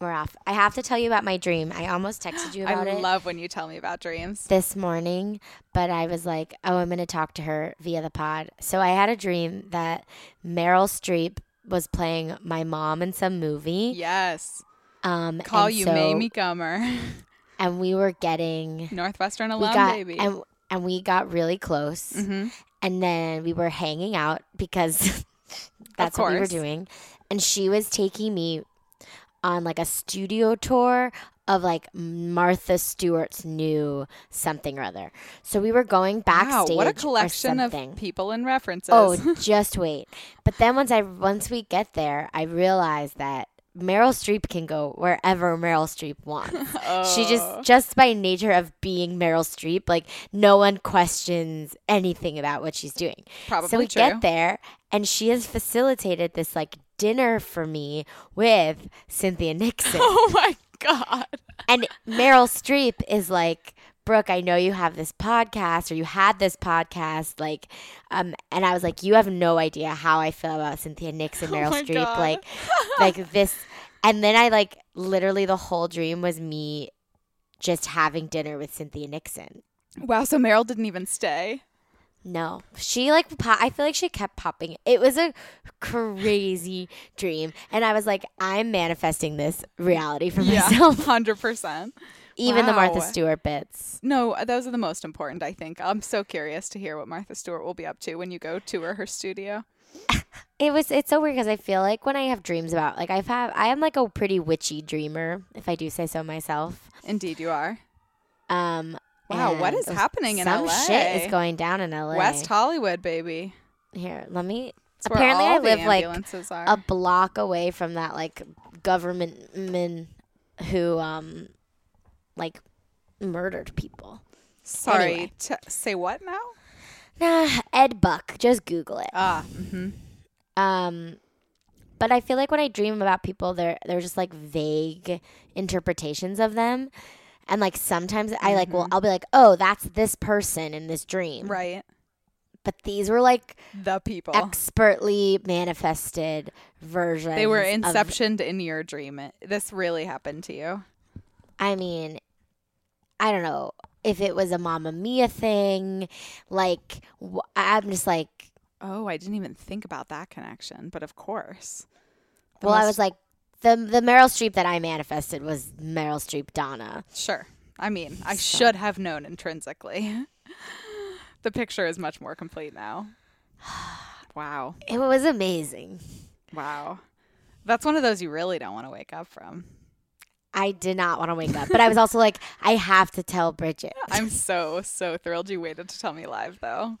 We're off. I have to tell you about my dream. I almost texted you about I it I love when you tell me about dreams. this morning, but I was like, oh, I'm going to talk to her via the pod. So I had a dream that Meryl Streep was playing my mom in some movie. Yes. Um, Call you so- Mamie Gummer. And we were getting, Northwestern we alum, got, baby. and, and we got really close. Mhm. And then we were hanging out because that's what we were doing. And she was taking me on like a studio tour of like Martha Stewart's new something or other. So we were going backstage. Wow, what a collection of people and references. Oh, just wait. But then once I once we get there, I realized that Meryl Streep can go wherever Meryl Streep wants. She Oh. just just by nature of being Meryl Streep, like no one questions anything about what she's doing. Probably so we true. get there and she has facilitated this like dinner for me with Cynthia Nixon. Oh my god. And Meryl Streep is like, Brooke, I know you have this podcast or you had this podcast, like, um, and I was like, you have no idea how I feel about Cynthia Nixon, Meryl Oh Streep, God. like, like this, and then I like literally the whole dream was me just having dinner with Cynthia Nixon. Wow, so Meryl didn't even stay. No, she like po- I feel like she kept popping. It was a crazy dream, and I was like, I'm manifesting this reality for Yeah, myself. hundred percent. Even the Martha Stewart bits. No, those are the most important. I think. I'm so curious to hear what Martha Stewart will be up to when you go tour her studio. It was it's so weird because I feel like when I have dreams about like I've had I am like a pretty witchy dreamer if I do say so myself. Indeed, you are. Um Wow, what is happening in LA? some LA? shit is going down in LA. West Hollywood, baby. Here, let me It's Apparently I live like are. a block away from that like government man who um like murdered people. Sorry, anyway. t- say what now? Nah, Ed Buck, just Google it. Ah, hmm Um, but I feel like when I dream about people, they're they're just like vague interpretations of them, and like sometimes I like well mm-hmm. I'll be like, oh, that's this person in this dream, right. but these were like The people. expertly manifested versions. they were of- inceptioned in your dream. It- This really happened to you. I mean, I don't know if it was a Mamma Mia thing. Like wh- I'm just like, Oh, I didn't even think about that connection, but of course. The well, I most- was like. The, the Meryl Streep that I manifested was Meryl Streep Donna. Sure. I mean, I So- should have known intrinsically. the picture is much more complete now. Wow. It was amazing. Wow. That's one of those you really don't want to wake up from. I did not want to wake up, but I was also like, I have to tell Bridget. I'm so, so thrilled you waited to tell me live, though.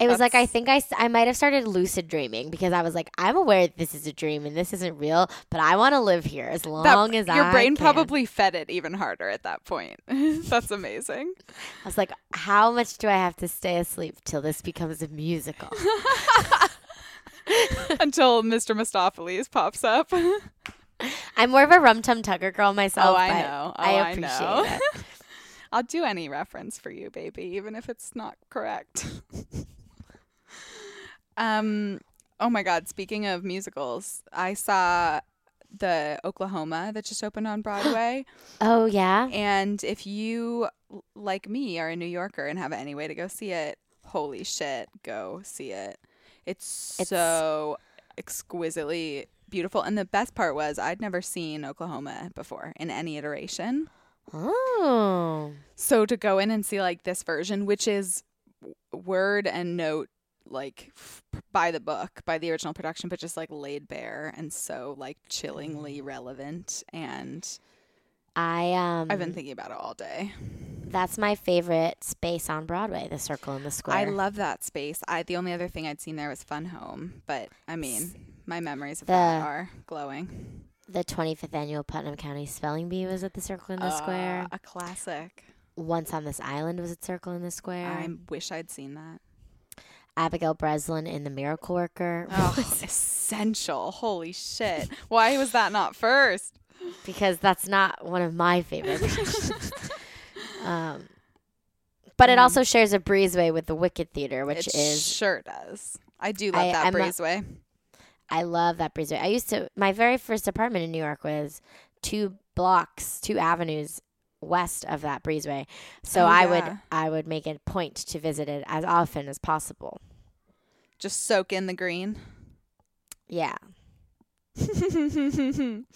It was like I think I might have started lucid dreaming because I was like, I'm aware that this is a dream and this isn't real, but I want to live here as That- long as your I brain can. probably fed it even harder at that point. That's amazing. I was like, how much do I have to stay asleep till this becomes a musical? Until Mr. Mistoffelees pops up. I'm more of a Rum Tum Tugger girl myself. Oh, I know. Oh, I I appreciate know. it. I'll do any reference for you, baby, even if it's not correct. Um oh my god, speaking of musicals, I saw the Oklahoma that just opened on Broadway. Oh yeah. and if you like me are a New Yorker and have any way to go see it, holy shit, go see it. It's, It's- so exquisitely beautiful. And the best part was I'd never seen Oklahoma before in any iteration. Oh. So to go in and see like this version, which is word and note like f- by the book, by the original production, but just like laid bare and so like chillingly relevant. And I um I've been thinking about it all day. that's my favorite space on Broadway, the circle in the square. I love that space. I the only other thing I'd seen there was Fun Home, but I mean, my memories of The- that are glowing. the 25th annual Putnam County Spelling Bee was at the circle in the square. Uh, a classic. Once on this island was at circle in the square. I wish I'd seen that. Abigail Breslin in The Miracle Worker Oh, essential. Holy shit. Why was that not first? because that's not one of my favorite. um, but it Mm. also shares a breezeway with the Wicked Theater, which it is sure does. I do love I- that I'm breezeway. I love that breezeway. I used to my very first apartment in New York was two blocks, two avenues west of that breezeway. So Oh, I would I would make it a point to visit it as often as possible. Just soak in the green. Yeah.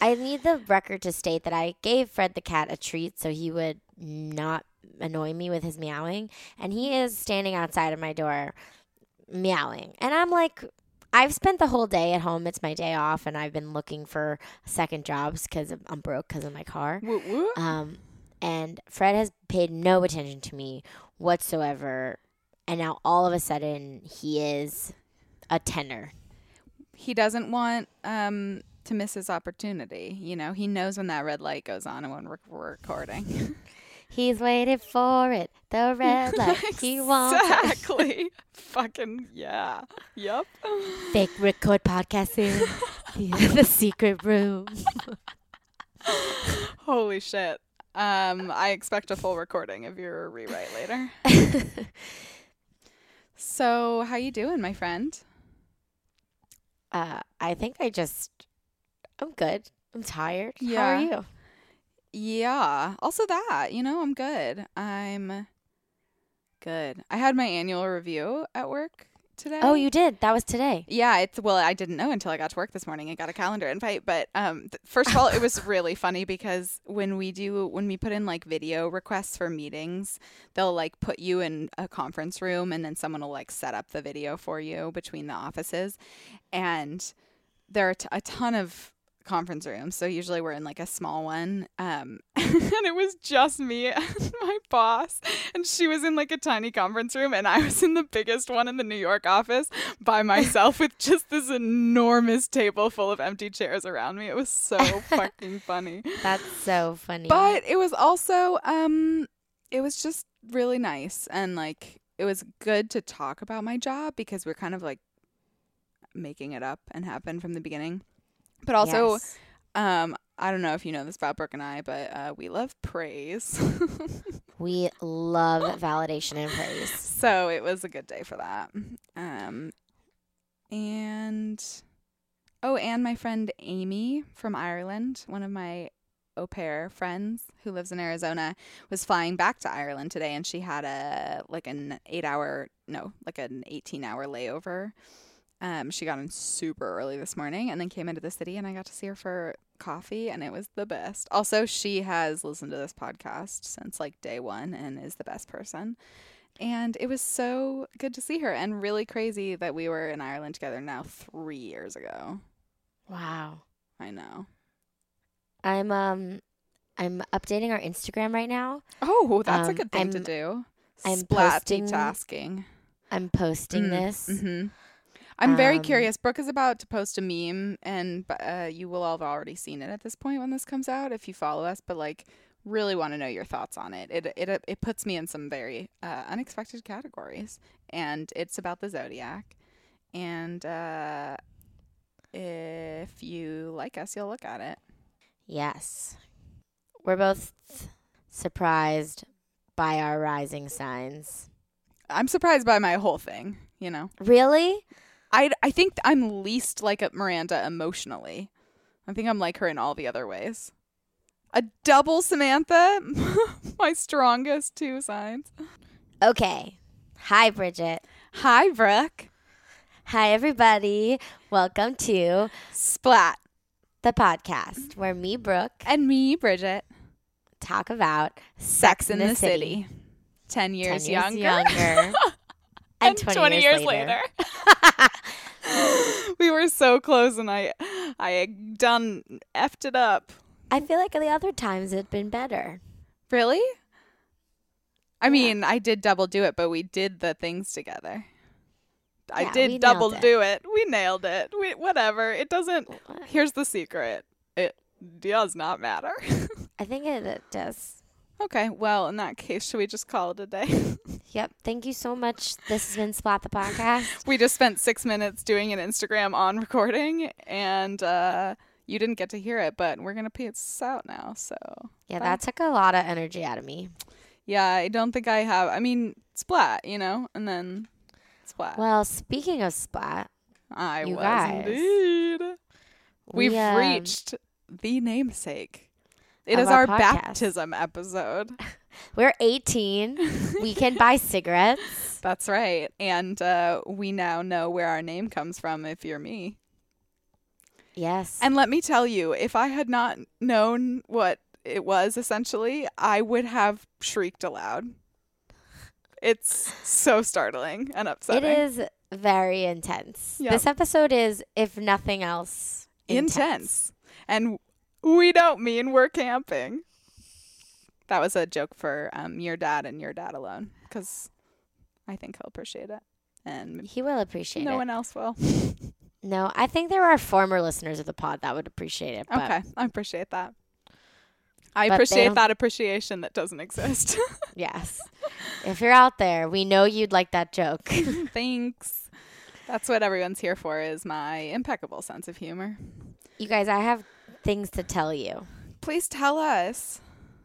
I need the record to state that I gave Fred the cat a treat so he would not annoy me with his meowing. And he is standing outside of my door meowing. And I'm like, I've spent the whole day at home. It's my day off, and I've been looking for second jobs because I'm broke because of my car. Woo woo. Um, and Fred has paid no attention to me whatsoever. And now all of a sudden, he is a tenor. He doesn't want um to miss his opportunity. You know, he knows when that red light goes on and when we're, we're recording. He's waiting for it. The red light. He wants exactly. Fucking yeah. Yep. Fake record podcasting. soon. The secret room. Holy shit. Um, I expect a full recording of your rewrite later. So, how you doing, my friend? uh, I think I just, I'm good. I'm tired. Yeah. How Yeah. are you? Yeah. Also that, you know, I'm good. I'm good. I had my annual review at work today. Oh, you did. That was today. Yeah, it's well, I didn't know until I got to work this morning and got a calendar invite. But um, th- first of all, it was really funny because when we do when we put in like video requests for meetings, they'll like put you in a conference room and then someone will like set up the video for you between the offices, and there are t- a ton of conference room. So usually we're in like a small one, um, and it was just me and my boss, and she was in like a tiny conference room, and I was in the biggest one in the New York office by myself with just this enormous table full of empty chairs around me. It was so fucking funny. That's so funny. But it was also um it was just really nice and like it was good to talk about my job because we're kind of like making it up and have been from the beginning. But also Yes. um I don't know if you know this about Brooke and I, but uh, we love praise. we love validation and praise. so it was a good day for that. Um and oh, and my friend Amy from Ireland, one of my au pair friends who lives in Arizona, was flying back to Ireland today, and she had a like an eight hour no, like an eighteen hour layover. Um, she got in super early this morning and then came into the city, and I got to see her for coffee, and it was the best. Also, she has listened to this podcast since like day one and is the best person. And it was so good to see her, and really crazy that we were in Ireland together now three years ago. Wow. I know. I'm um I'm updating our Instagram right now. Oh, that's a Um, good thing to I'm- do. I'm Splat posting- tasking. I'm posting Mm, this. hmm I'm very Um, curious. Brooke is about to post a meme, and uh, you will all have already seen it at this point when this comes out if you follow us. But like, really want to know your thoughts on it. It it it puts me in some very uh, unexpected categories, and it's about the zodiac. And uh, if you like us, you'll look at it. Yes. We're both surprised by our rising signs. I'm surprised by my whole thing. You know, Really? I I think I'm least like Miranda emotionally. I think I'm like her in all the other ways. A double Samantha, my strongest two signs. Okay. Hi, Bridget. Hi, Brooke. Hi, everybody. Welcome to Splat. the podcast where me, Brooke, And me, Bridget. talk about Sex in the City. 10 years, 10 years younger. younger. and 20, years, later. we were so close and I I done effed it up. I feel like the other times it'd been better. Really? I mean, I did double do it, but we did the things together. I Yeah, we did double it. do it. We nailed it. We whatever. It doesn't Here's the secret. It does not matter. I think it, it does. Okay, well, in that case, should we just call it a day? Yep. Thank you so much. This has been Splat the Podcast. we just spent 6 minutes doing an Instagram on recording and uh you didn't get to hear it, but we're going to pay this out now. So, Yeah, Bye. that took a lot of energy out of me. yeah, I don't think I have. I mean, splat, you know, and then splat. Well, speaking of Splat, I you was guys, indeed. We've we, um, reached the namesake. It is our our, baptism episode. We're 18. we can buy cigarettes. That's right. And uh, we now know where our name comes from if you're me. Yes. And let me tell you, if I had not known what it was essentially, I would have shrieked aloud. It's so startling and upsetting. It is very intense. Yep. This episode is, if nothing else, intense. intense. And we don't mean we're camping. That was a joke for um, your dad and your dad alone, because I think he'll appreciate it, and He will appreciate no it. No one else will. No, I think there are former listeners of the pod that would appreciate it. But okay, I appreciate that. I appreciate that appreciation that doesn't exist. yes. if you're out there, we know you'd like that joke. Thanks. That's what everyone's here for is my impeccable sense of humor. you guys, I have things to tell you. Please tell us.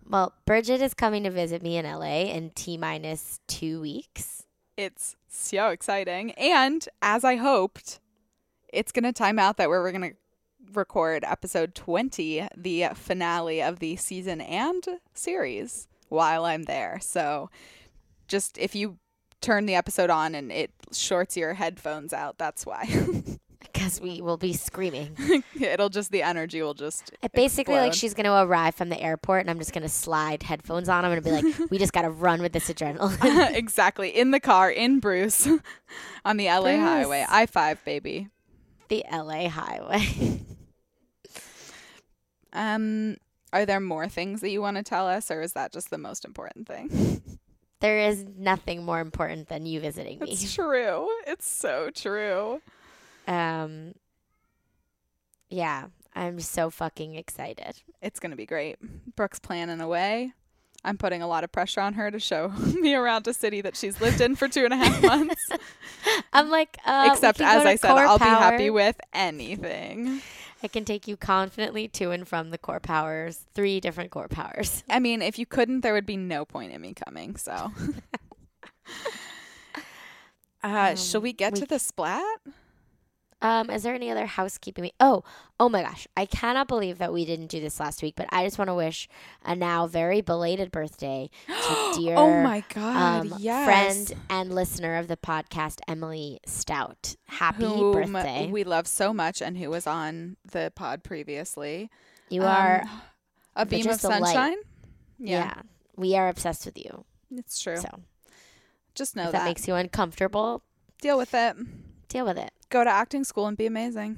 Well, Bridget is coming to visit me in LA in T minus two weeks. It's so exciting. And as I hoped, it's going to time out that we're going to record episode 20, the finale of the season and series, while I'm there. So just if you turn the episode on and it shorts your headphones out, that's why. Because we will be screaming. It'll just, the energy will just. It basically, like, she's going to arrive from the airport, and I'm just going to slide headphones on. I'm going to be like, we just got to run with this adrenaline. exactly. In the car, in Bruce, on the LA Bruce. highway. I 5, baby. the LA highway. Um, are there more things that you want to tell us, or is that just the most important thing? there is nothing more important than you visiting me. It's true. It's so true. Um, yeah, I'm so fucking excited. It's gonna be great. Brooke's planning away. I'm putting a lot of pressure on her to show me around a city that she's lived in for two and a half months. I'm like, uh, Except as I said, I'll be happy with anything. I can take you confidently to and from the core powers, three different core powers. I mean, if you couldn't, there would be no point in me coming. So, uh, shall Um, we get we to the splat? Um, is there any other housekeeping? We- oh, oh my gosh, I cannot believe that we didn't do this last week. But I just want to wish a now very belated birthday to dear oh my god! um, yes. friend and listener of the podcast, Emily Stout. Happy whom birthday! we love so much and who was on the pod previously. you Um, are, a beam of sunshine. yeah. we are obsessed with you. it's true. So Just know if that. that makes you uncomfortable, Deal with it. deal with it. Go to acting school and be amazing.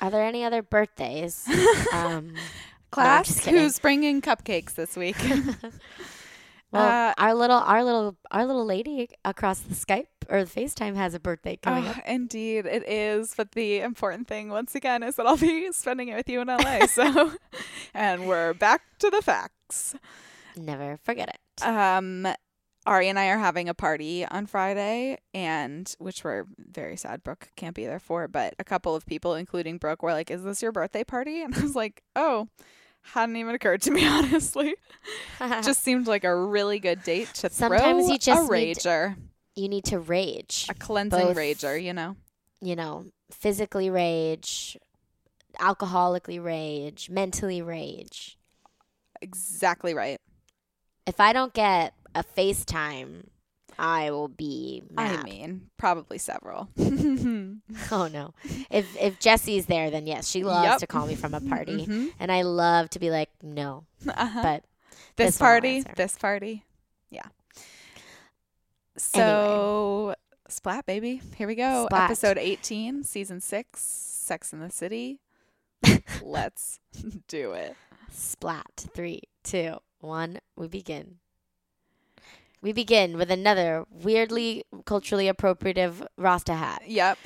Are there any other birthdays? um, Class, kidding. who's bringing cupcakes this week? well, Uh, our little, our little, our little lady across the Skype or the FaceTime has a birthday coming Oh, up. indeed, it is. But the important thing, once again, is that I'll be spending it with you in LA. So, and we're back to the facts. Never forget it. Um, Ari and I are having a party on Friday, and which we're very sad Brooke can't be there for. But a couple of people, including Brooke, were like, "Is this your birthday party?" And I was like, "Oh." Hadn't even occurred to me, honestly. Just seemed like a really good date to Sometimes throw you just a need to- rager, you need to rage. a cleansing both- rager, you know. You know, physically rage, alcoholically rage, mentally rage. Exactly right. If I don't get a FaceTime, I will be mad. I mean, probably several. oh no. If if Jessie's there, then yes, she loves Yep. to call me from a party, Mhm. and I love to be like, no. Uh-huh. But This, This party, this party. Yeah. So, Splat, baby. Here we go. Splat. Episode 18, season 6, Sex in the City. Let's do it. Splat. Three, two, one. We begin. We begin with another weirdly culturally appropriative Rasta hat. Yep.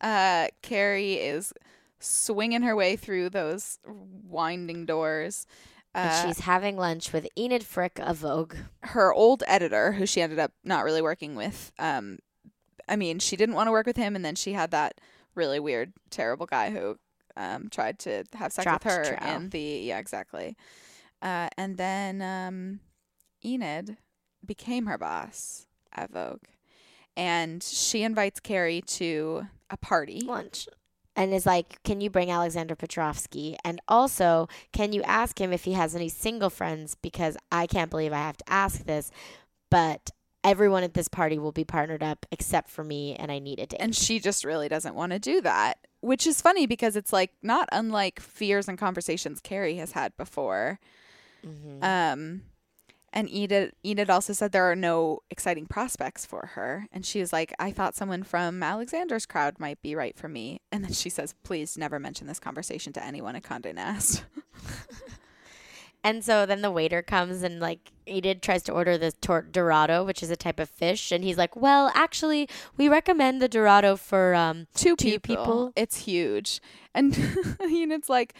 Uh, Carrie is swinging her way through those winding doors. and Uh, she's having lunch with Enid Frick of Vogue. her old editor, who she ended up not really working with, um, I mean, she didn't want to work with him, and then she had that really weird, terrible guy who um, tried to have sex Dropped with her trow. in the yeah, exactly. Uh, and then um, Enid became her boss at Vogue, and she invites Carrie to a party. lunch and is like, Can you bring Alexander Petrovsky? And also, can you ask him if he has any single friends? Because I can't believe I have to ask this, but everyone at this party will be partnered up except for me, and I need a date. And she just really doesn't want to do that, which is funny because it's like not unlike fears and conversations Carrie has had before. Mhm. Um, and Enid, Enid also said there are no exciting prospects for her. And she was like, I thought someone from Alexander's crowd might be right for me. And then she says, please never mention this conversation to anyone at Condé Nast. And so then the waiter comes and like Enid tries to order the tor- dorado, which is a type of fish, and he's like, "Well, actually, we recommend the dorado for um Two Two people. people? It's huge. And Enid's like,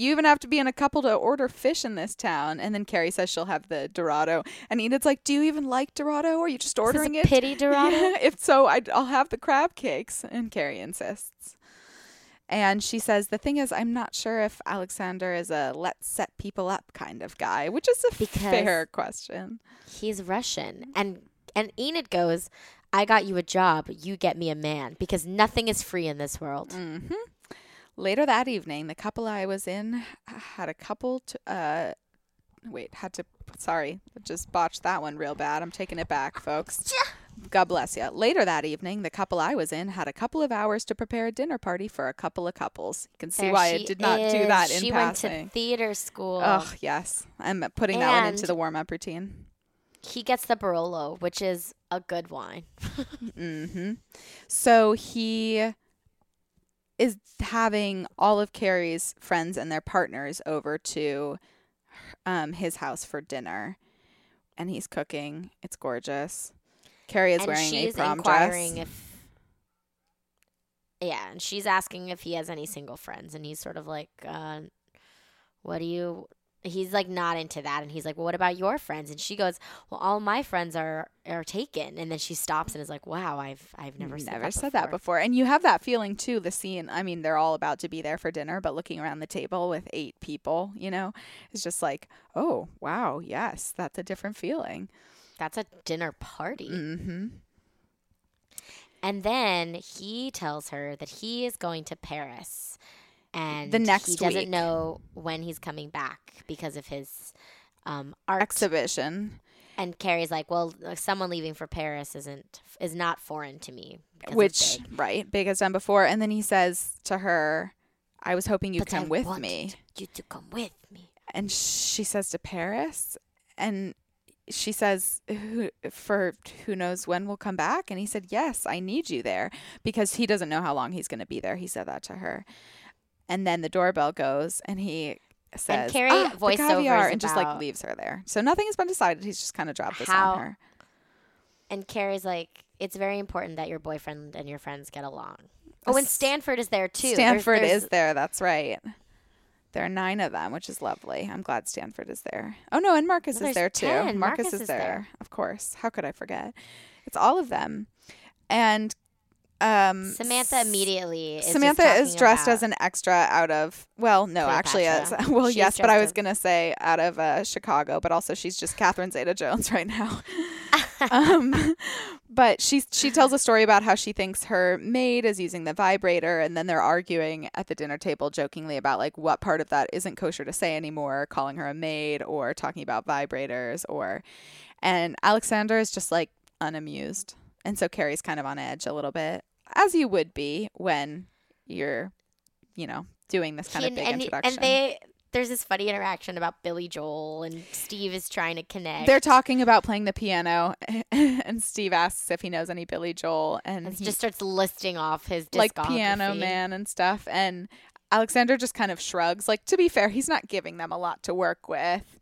you even have to be in a couple to order fish in this town. And then Carrie says she'll have the Dorado. And Enid's like, do you even like Dorado? Or are you just ordering a it? pity dorado." Yeah, if so, I'd, I'll have the crab cakes. And Carrie insists. And she says, the thing is, I'm not sure if Alexander is a let's set people up kind of guy, which is a Because- fair question. He's Russian, and and Enid goes, "I got you a job, you get me a man, because nothing is free in this world." hmm Later that evening, the couple I was in had a couple to, uh, wait, had to, sorry, just botched that one real bad. I'm taking it back, folks. God bless you. Later that evening, the couple I was in had a couple of hours to prepare a dinner party for a couple of couples. You can see There why she I did not do that in she passing. went to theater school. Oh, yes. I'm putting that one into the warm up routine. He gets the Barolo, which is a good wine. hmm So he is having all of Carrie's friends and their partners over to um, his house for dinner, and he's cooking. It's gorgeous. Carrie is and wearing a she's prom inquiring dress. if yeah and she's asking if he has any single friends and he's sort of like uh, what do you he's like not into that and he's like well what about your friends and she goes well all my friends are are taken and then she stops and is like wow i've i've never said, Never that, said before. that before. And you have that feeling too. The scene. I mean, they're all about to be there for dinner, but looking around the table with eight people, you know, it's just like, oh wow, yes, that's a different feeling. that's a dinner party Mm-hmm. and then he tells her that he is going to paris and The he next doesn't week. know when he's coming back because of his um, art Exhibition. And Carrie's like, "Well, uh, someone leaving for Paris isn't is not foreign to me." which big, right big has done before and then he says to her i was hoping you'd but I come with me You to come with me. and she says to paris and she says who, for who knows when we'll come back and he said yes i need you there because he doesn't know how long he's going to be there he said that to her and then the doorbell goes and he says and Carrie ah, the voiceovers caviar and just like leaves her there so nothing has been decided he's just kind of dropped this How- on her And Carrie's like, "It's very important that your boyfriend and your friends get along." Oh, and Stanford is there too. Stanford there's- is there. That's right. There are nine of them, which is lovely. I'm glad Stanford is there. Oh no, and Marcus Well, is there too. Marcus, Marcus is, is there. there. of course. How could I forget? It's all of them, and um, Samantha immediately. Is Samantha is dressed as an extra out of well, no, actually, as well, She's yes, but I was gonna say out of uh, Chicago, but also she's just Catherine Zeta-Jones right now. um, but she she tells a story about how she thinks her maid is using the vibrator, and then they're arguing at the dinner table jokingly about like what part of that isn't kosher to say anymore, calling her a maid or talking about vibrators, or and Alexander is just like unamused, and so Carrie's kind of on edge a little bit, as you would be when you're, you know, doing this kind of big and, introduction. and they there's this funny interaction about Billy Joel and Steve is trying to connect. They're talking about playing the piano, and Steve asks if he knows any Billy Joel, and and he, just starts listing off his like Piano. Man and stuff. And Alexander just kind of shrugs. Like to be fair, he's not giving them a lot to work with.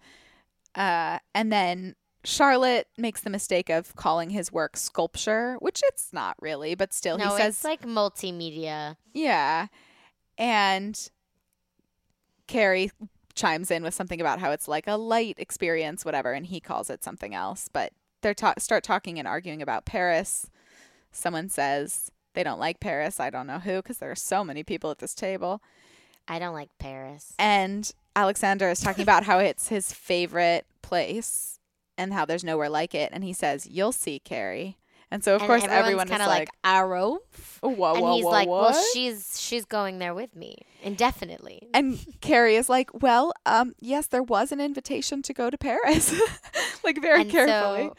Uh, and then Charlotte makes the mistake of calling his work sculpture, which it's not really, but still No, he says it's like multimedia. Yeah. And Carrie chimes in with something about how it's like a light experience, whatever, and he calls it something else. But they ta- start talking and arguing about Paris. Someone says they don't like Paris. I don't know who, because there are so many people at this table. I don't like Paris. And Alexander is talking about how it's his favorite place and how there's nowhere like it. And he says, You'll see, Carrie. And so, of and course, everyone's everyone is kind of like, like, arrow. Whoa, and whoa, he's whoa, like, what? well, she's she's going there with me indefinitely. And Carrie is like, well, um, yes, there was an invitation to go to Paris, like very and carefully. so,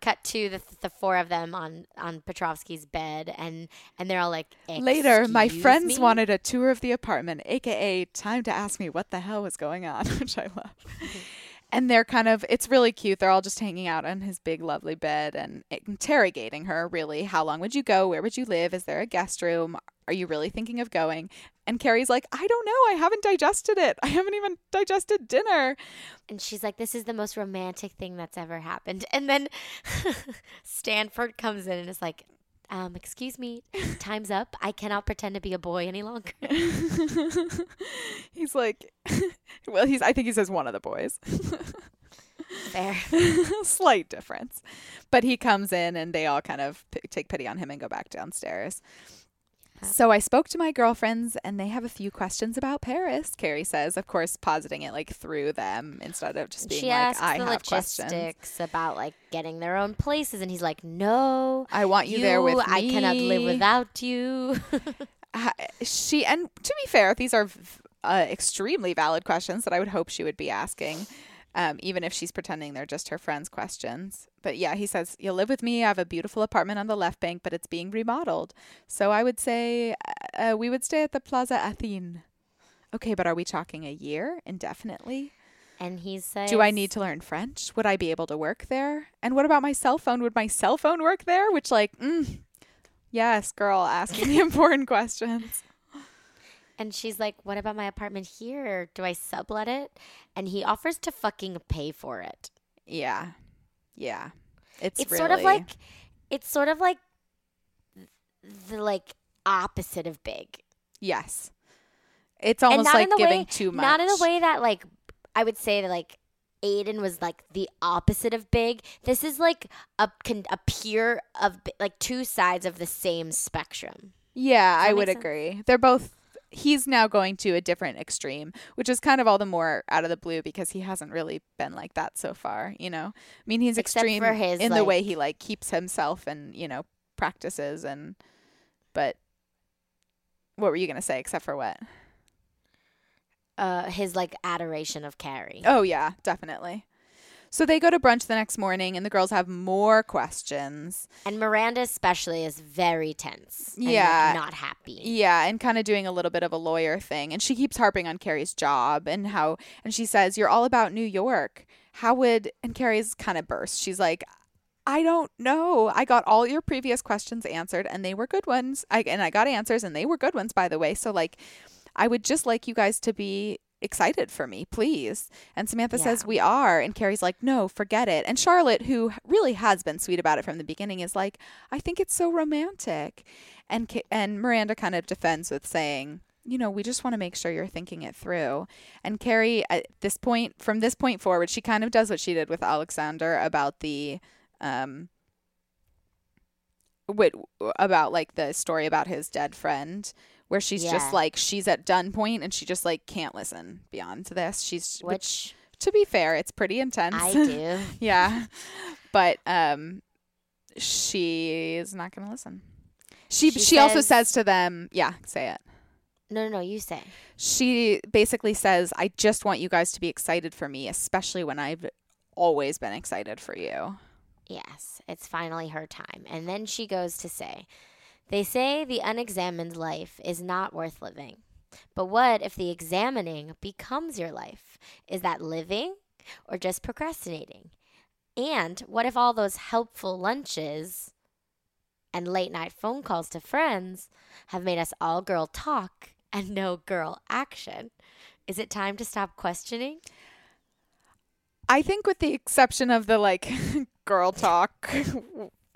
cut to the the four of them on on Petrovsky's bed, and and they're all like, Later, my friends me?" wanted a tour of the apartment, aka time to ask me what the hell was going on, which I love. and they're kind of, it's really cute. They're all just hanging out on his big, lovely bed and interrogating her, really. How long would you go? Where would you live? Is there a guest room? Are you really thinking of going? And Carrie's like, I don't know. I haven't digested it. I haven't even digested dinner. And she's like, "This is the most romantic thing that's ever happened." And then Stanford comes in and is like, um, "Excuse me, time's up. I cannot pretend to be a boy any longer." he's like, well, he's. I think he says one of the boys. Fair. Slight difference, but he comes in and they all kind of p- take pity on him and go back downstairs. So I spoke to my girlfriends and they have a few questions about Paris. Carrie says, of course, positing it like through them instead of just being she like, "I have questions." about like getting their own places, and he's like, "No, I want you, there with me. I cannot live without you." she and to be fair these are uh, extremely valid questions that i would hope she would be asking um, even if she's pretending they're just her friends questions. But yeah he says you'll live with me i have a beautiful apartment on the left bank but it's being remodeled. So i would say uh, we would stay at the Plaza Athénée. Okay but are we talking a year indefinitely? And he says, do i need to learn french? Would i be able to work there? And what about my cell phone? Would my cell phone work there? Which like mm, yes girl asking the important questions And she's like, "What about my apartment here? Do I sublet it?" And he offers to fucking pay for it. Yeah. Yeah. It's, It's really, sort of like, it's sort of like the like opposite of big. yes. It's almost like in giving way, too much. Not in a way that like I would say that like Aiden was like the opposite of big. This is like a a peer of like two sides of the same spectrum. Yeah, I would sense? agree. They're both he's now going to a different extreme, which is kind of all the more out of the blue because he hasn't really been like that so far, you know. I mean, he's Except extreme his, in the way he like keeps himself and, you know, practices and but what were you going to say except for what? Uh, his like adoration of Carrie. Oh yeah, definitely. So they go to brunch the next morning and the girls have more questions. And Miranda especially is very tense. and, like, Yeah. not happy. Yeah, and kind of doing a little bit of a lawyer thing. And she keeps harping on Carrie's job and how, and she says, You're all about New York. How would, and Carrie's kind of burst. She's like, I don't know. I got all your previous questions answered and they were good ones. I, and I got answers and they were good ones, by the way. So, like, I would just like you guys to be excited for me, please. And Samantha says, We are. And Carrie's like, No, forget it. And Charlotte, who really has been sweet about it from the beginning, is like, I think it's so romantic. And, and Miranda kind of defends with saying, you know, we just want to make sure you're thinking it through. And Carrie, at this point, from this point forward, she kind of does what she did with Alexander about the, um, what about like the story about his dead friend, where she's Yeah. just like she's at done point and she just like can't listen beyond this. She's which, Which to be fair, it's pretty intense. I do. yeah, but um, she is not going to listen. She she, She also says- says to them, yeah, say it No, no, no, you say. she basically says, I just want you guys to be excited for me, especially when I've always been excited for you. Yes, it's finally her time. And then she goes to say, They say the unexamined life is not worth living. But what if the examining becomes your life? Is that living or just procrastinating? And what if all those helpful lunches and late night phone calls to friends have made us all girl talk and no girl action? Is it time to stop questioning? I think, with the exception of the like girl talk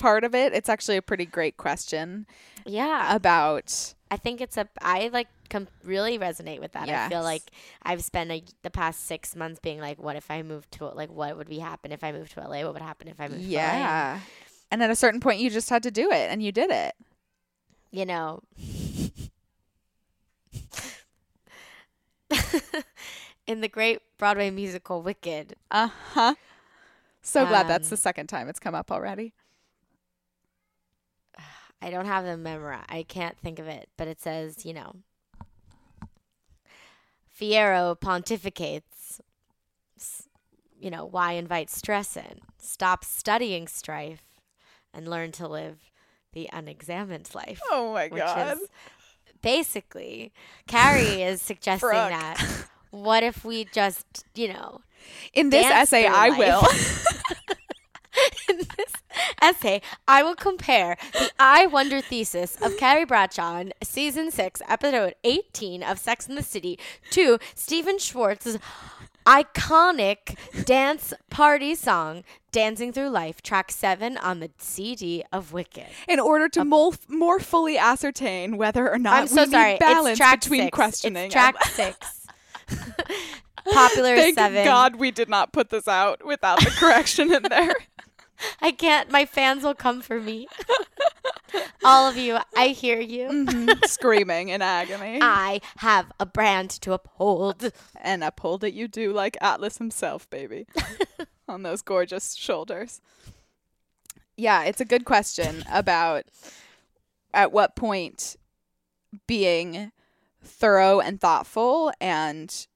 part of it, it's actually a pretty great question Yeah. about. I think it's a. I like com- really resonate with that. I feel like I've spent a, the past six months being like, what if I moved to like what would be happen if I moved to LA? What would happen if I moved to LA? Yeah. And at a certain point, you just had to do it, and you did it. You know. In the great Broadway musical Wicked, Uh huh. So glad that's Um, the second time it's come up already. I don't have them memorized. I can't think of it, but it says, you know, Fiyero pontificates. You know, why invite stress in? Stop studying strife and learn to live the unexamined life. Oh my is basically Carrie is suggesting Brooke. that. What if we just, you know, In this essay, I life. will. this essay, I will compare the I Wonder thesis of Carrie Bradshaw in season six, episode 18 of Sex in the City to Stephen Schwartz's iconic dance party song, Dancing Through Life, track seven on the CD of Wicked. in order to um, more, more fully ascertain whether or not I'm so we sorry. balance it's track between six. questioning. It's track six. Popular Thank seven. God we did not put this out without the correction in there. I can't. My fans will come for me. All of you, I hear you. Mhm. Screaming in agony. I have a brand to uphold. and uphold it you do like Atlas himself, baby. on those gorgeous shoulders. Yeah, it's a good question about at what point being thorough and thoughtful and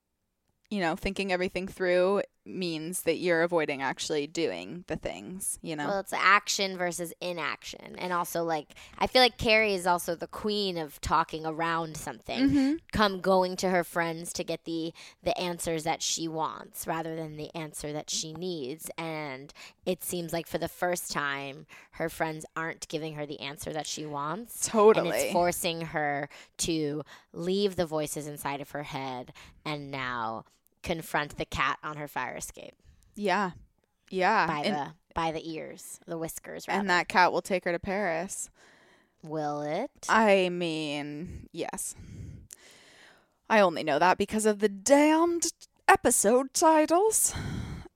you know, thinking everything through means that you're avoiding actually doing the things, you know. Well, it's action versus inaction. And also, like, I feel like Carrie is also the queen of talking around something. Mhm. Come going to her friends to get the the answers that she wants rather than the answer that she needs. And it seems like for the first time, her friends aren't giving her the answer that she wants. And Totally. it's forcing her to leave the voices inside of her head and now confront the cat on her fire escape yeah. Yeah. by and, the by the ears, the whiskers. Rather. and that cat will take her to Paris. Will it? I mean, yes. I only know that because of the damned episode titles.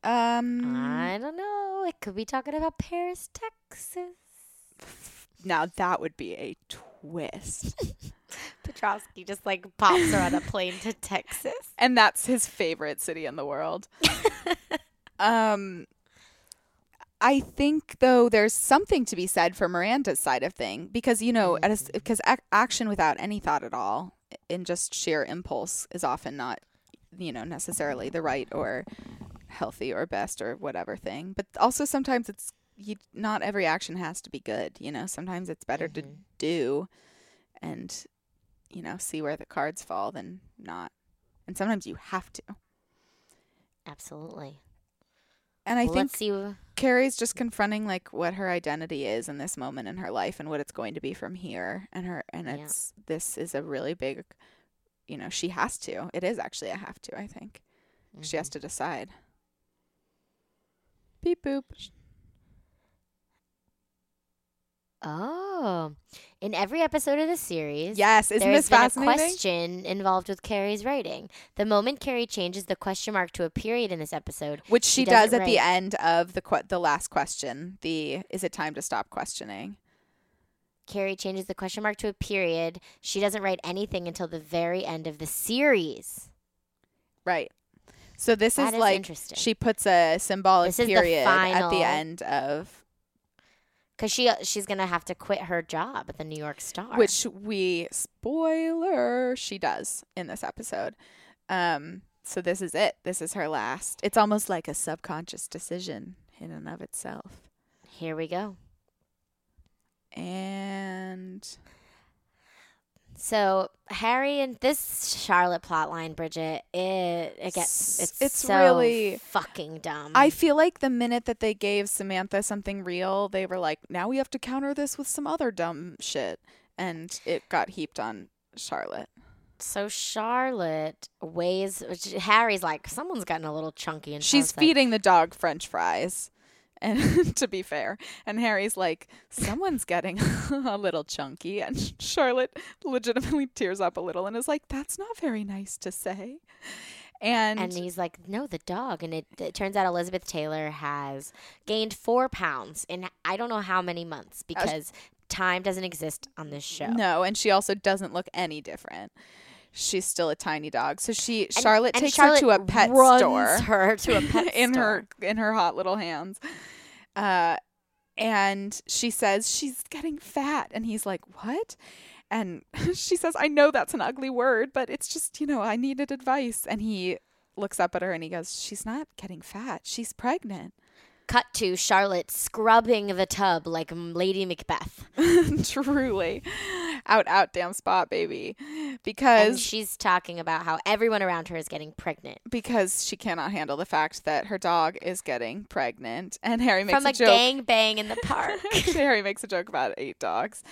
Um I don't know. It could be talking about Paris, Texas. now that would be a twist. Petrovsky just like pops her on a plane to Texas. and that's his favorite city in the world. um I think though there's something to be said for Miranda's side of thing because you know at a s because ac- action without any thought at all in just sheer impulse is often not you know necessarily the right or healthy or best or whatever thing but also sometimes it's you, not every action has to be good you know? Sometimes it's better to mm-hmm. do and you know see where the cards fall than not. And sometimes you have to. Absolutely. and i Well, think see. Carrie's just confronting like what her identity is in this moment in her life and what it's going to be from here. And her and Yeah. it's this is a really big you know she has to. It is actually a have to i think. She has mm-hmm. to decide. Beep boop Oh, in every episode of the series, yes isn't this been a question involved with Carrie's writing. The moment Carrie changes the question mark to a period in this episode, which she, she does at the end of the que- the last question the is it time to stop questioning Carrie changes the question mark to a period. She doesn't write anything until the very end of the series. right so this is is like interesting. she puts a symbolic is the period at the end of Because she she's gonna have to quit her job at the New York Star. which we spoiler she does in this episode. Um, so this is it. This is her last. It's almost like a subconscious decision in and of itself. here we go. And So Harry and this Charlotte plotline, Bridget, it it gets it's it's so really- fucking dumb. I feel like the minute that they gave Samantha something real, they were like, now we have to counter this with some other dumb shit. And it got heaped on Charlotte. so Charlotte weighs. Harry's like someone's gotten a little chunky, and She's feeding the dog French fries. And to be fair, and Harry's like, someone's getting a little chunky. And Charlotte legitimately tears up a little and is like, that's not very nice to say. And, And he's like, no, the dog. And it, it turns out Elizabeth Taylor has gained four pounds in I don't know how many months because time doesn't exist on this show. no, and she also doesn't look any different. She's still a tiny dog. So she And- Charlotte and takes Charlotte her to a pet runs store. her to a pet in store. her in her hot little hands. Uh and she says she's getting fat and he's like, "What?" And she says, "I know that's an ugly word, but it's just, you know, I needed advice." And he looks up at her and he goes, "She's not getting fat. She's pregnant." Cut to Charlotte scrubbing the tub like Lady Macbeth. Truly. Out out damn spot, baby. And Because she's talking about how everyone around her is getting pregnant. because she cannot handle the fact that her dog is getting pregnant and Harry makes a joke. From a, a joke gang bang in the park. Harry makes a joke about eight dogs.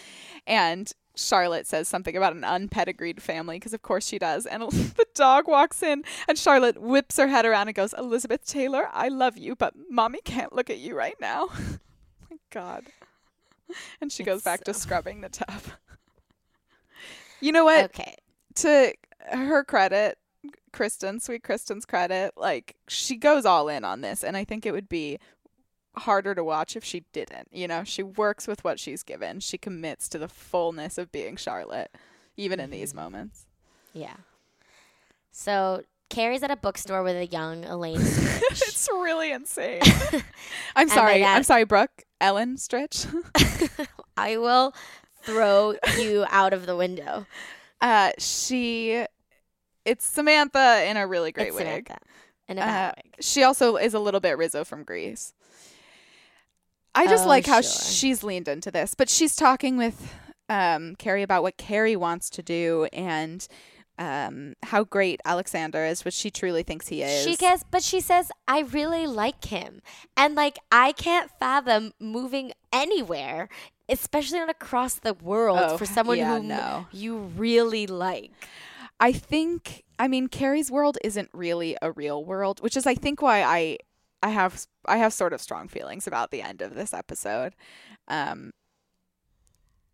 And Charlotte says something about an unpedigreed family because, of course, she does. And the dog walks in, and Charlotte whips her head around and goes, Elizabeth Taylor, I love you, but mommy can't look at you right now. Oh my God. And she goes It's back to scrubbing the tub. You know what? okay. To her credit, Kristen, sweet Kristen's credit, like she goes all in on this, and I think it would be harder to watch if she didn't. You know, she works with what she's given. She commits to the fullness of being Charlotte, even in these mm-hmm. moments. Yeah. So Carrie's at a bookstore with a young Elaine it's really insane. I'm sorry. I'm sorry, Brooke. Elaine Stritch. I will throw you out of the window. Uh, she, it's Samantha in a really great it's wig. Samantha. In a Uh, wig. She also is a little bit Rizzo from Grease. I just Oh, like how sure. she's leaned into this, but she's talking with um, Carrie about what Carrie wants to do and um, how great Alexander is, which she truly thinks he is. She gets, but she says, I really like him. And like, I can't fathom moving anywhere, especially not across the world Oh, for someone yeah, who no. you really like. I think I mean Carrie's world isn't really a real world, which is I think why I I have I have sort of strong feelings about the end of this episode. Um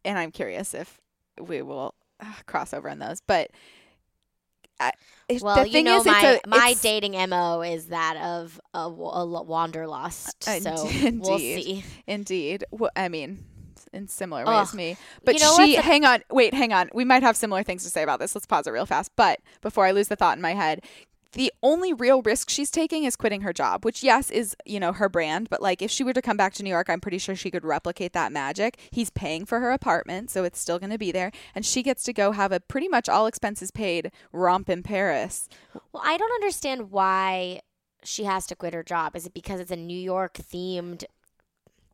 and I'm curious if we will uh, cross over on those, but I, Well, the you know, is, it's my, a- my dating MO is that of a, a wanderlust. Uh, So indeed. we'll see. Indeed. Well, I mean, in similar ways, Ugh. me. But You know she, a- hang on, wait, hang on. We might have similar things to say about this. Let's pause it real fast. But before I lose the thought in my head, the only real risk she's taking is quitting her job, which, yes, is, you know, her brand. But like, if she were to come back to New York, I'm pretty sure she could replicate that magic. He's paying for her apartment, so it's still going to be there. And she gets to go have a pretty much all expenses paid romp in Paris. Well, I don't understand why she has to quit her job. Is it because it's a New York themed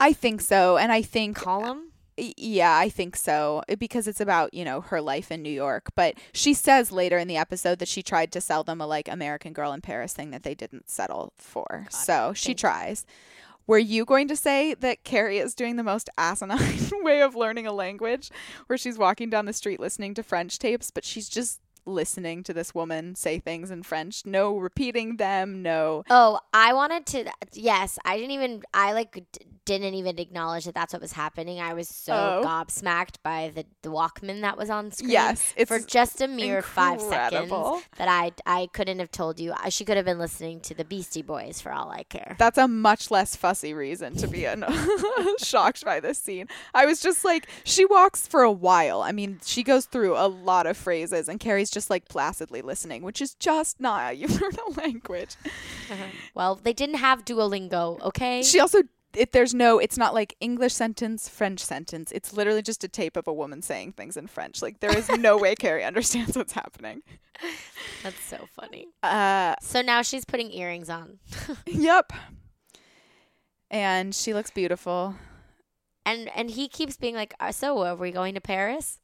I think so. And I think column? Yeah, I think so. Eh, because it's about, you know, her life in New York. But she says later in the episode that she tried to sell them a like American Girl in Paris thing that they didn't settle for. so she tries. Were you going to say that Carrie is doing the most asinine way of learning a language where she's walking down the street listening to French tapes, but she's just listening to this woman say things in French? No repeating them, no. Oh, I wanted to. Yes, I didn't even. I like d- didn't even acknowledge that that's what was happening. I was so Oh. gobsmacked by the, the Walkman that was on screen. Yes, for just a mere five seconds that I I couldn't have told you. I- She could have been listening to the Beastie Boys for all I care. That's a much less fussy reason to be an- shocked by this scene. I was just like, she walks for a while. I mean, she goes through a lot of phrases, and Carrie's just like placidly listening, which is just not how you learn a language. Well, they didn't have Duolingo, okay? She also, it, there's no, it's not like English sentence, French sentence. It's literally just a tape of a woman saying things in French. Like, there is no way Carrie understands what's happening. That's so funny. Uh, So now she's putting earrings on. yep. And she looks beautiful. And and he keeps being like, "Uh, "So, are we going to Paris?"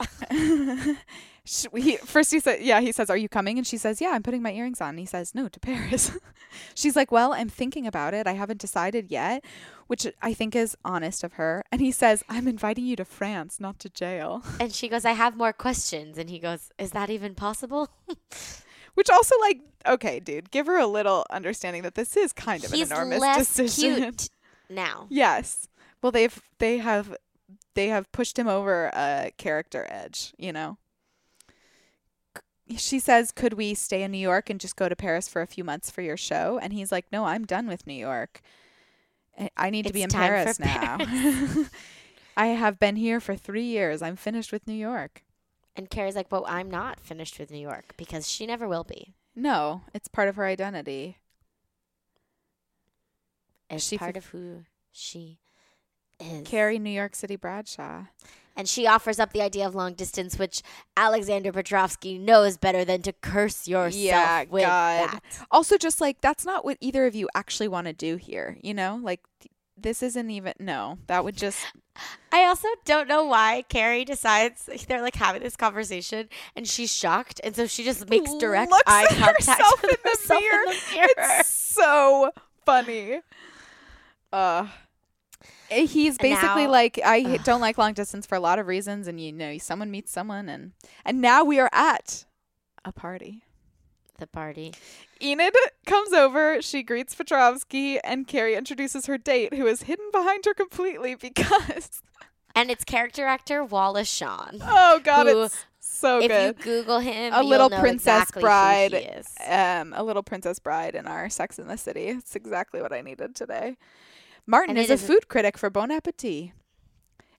She, he, first he said, yeah, he says, "Are you coming?" And she says, "Yeah, I'm putting my earrings on." And he says, "No, to Paris." She's like, "Well, I'm thinking about it. I haven't decided yet," which I think is honest of her. And he says, "I'm inviting you to France, not to jail." And she goes, I have more questions. And he goes, Is that even possible? Which also, like, okay, dude, give her a little understanding that this is kind of He's an enormous less decision. cute now. Yes. Well, they've they have they have pushed him over a character edge, you know. She says, "Could we stay in New York and just go to Paris for a few months for your show?" And he's like, "No, I'm done with New York. I- need to be in It's Paris now. I have been here for 3 years. I'm finished with New York." And Carrie's like, Well, I'm not finished with New York because she never will be. No, it's part of her identity. It's She part f- of who she is. Carrie New York City Bradshaw. And she offers up the idea of long distance, which Alexander Petrovsky knows better than to curse yourself Yeah, with God. that. Also, just like that's not what either of you actually want to do here. You know, like this isn't even. No, that would just. I also don't know why Carrie decides they're like having this conversation and she's shocked, and so she just makes direct looks eye contact herself with in the herself mirror. in the mirror. It's so funny. Uh he's basically now- like I h- don't like long distance for a lot of reasons and you know someone meets someone and and now we are at a party. the party. Enid comes over, she greets Petrovsky and Carrie introduces her date who is hidden behind her completely because And it's character actor Wallace Shawn. oh god Who, it's so if good. you Google him, A little princess exactly bride. Who he is. um, a little princess bride in our Sex in the City. It's exactly what I needed today. Martin And is a food critic for Bon Appetit.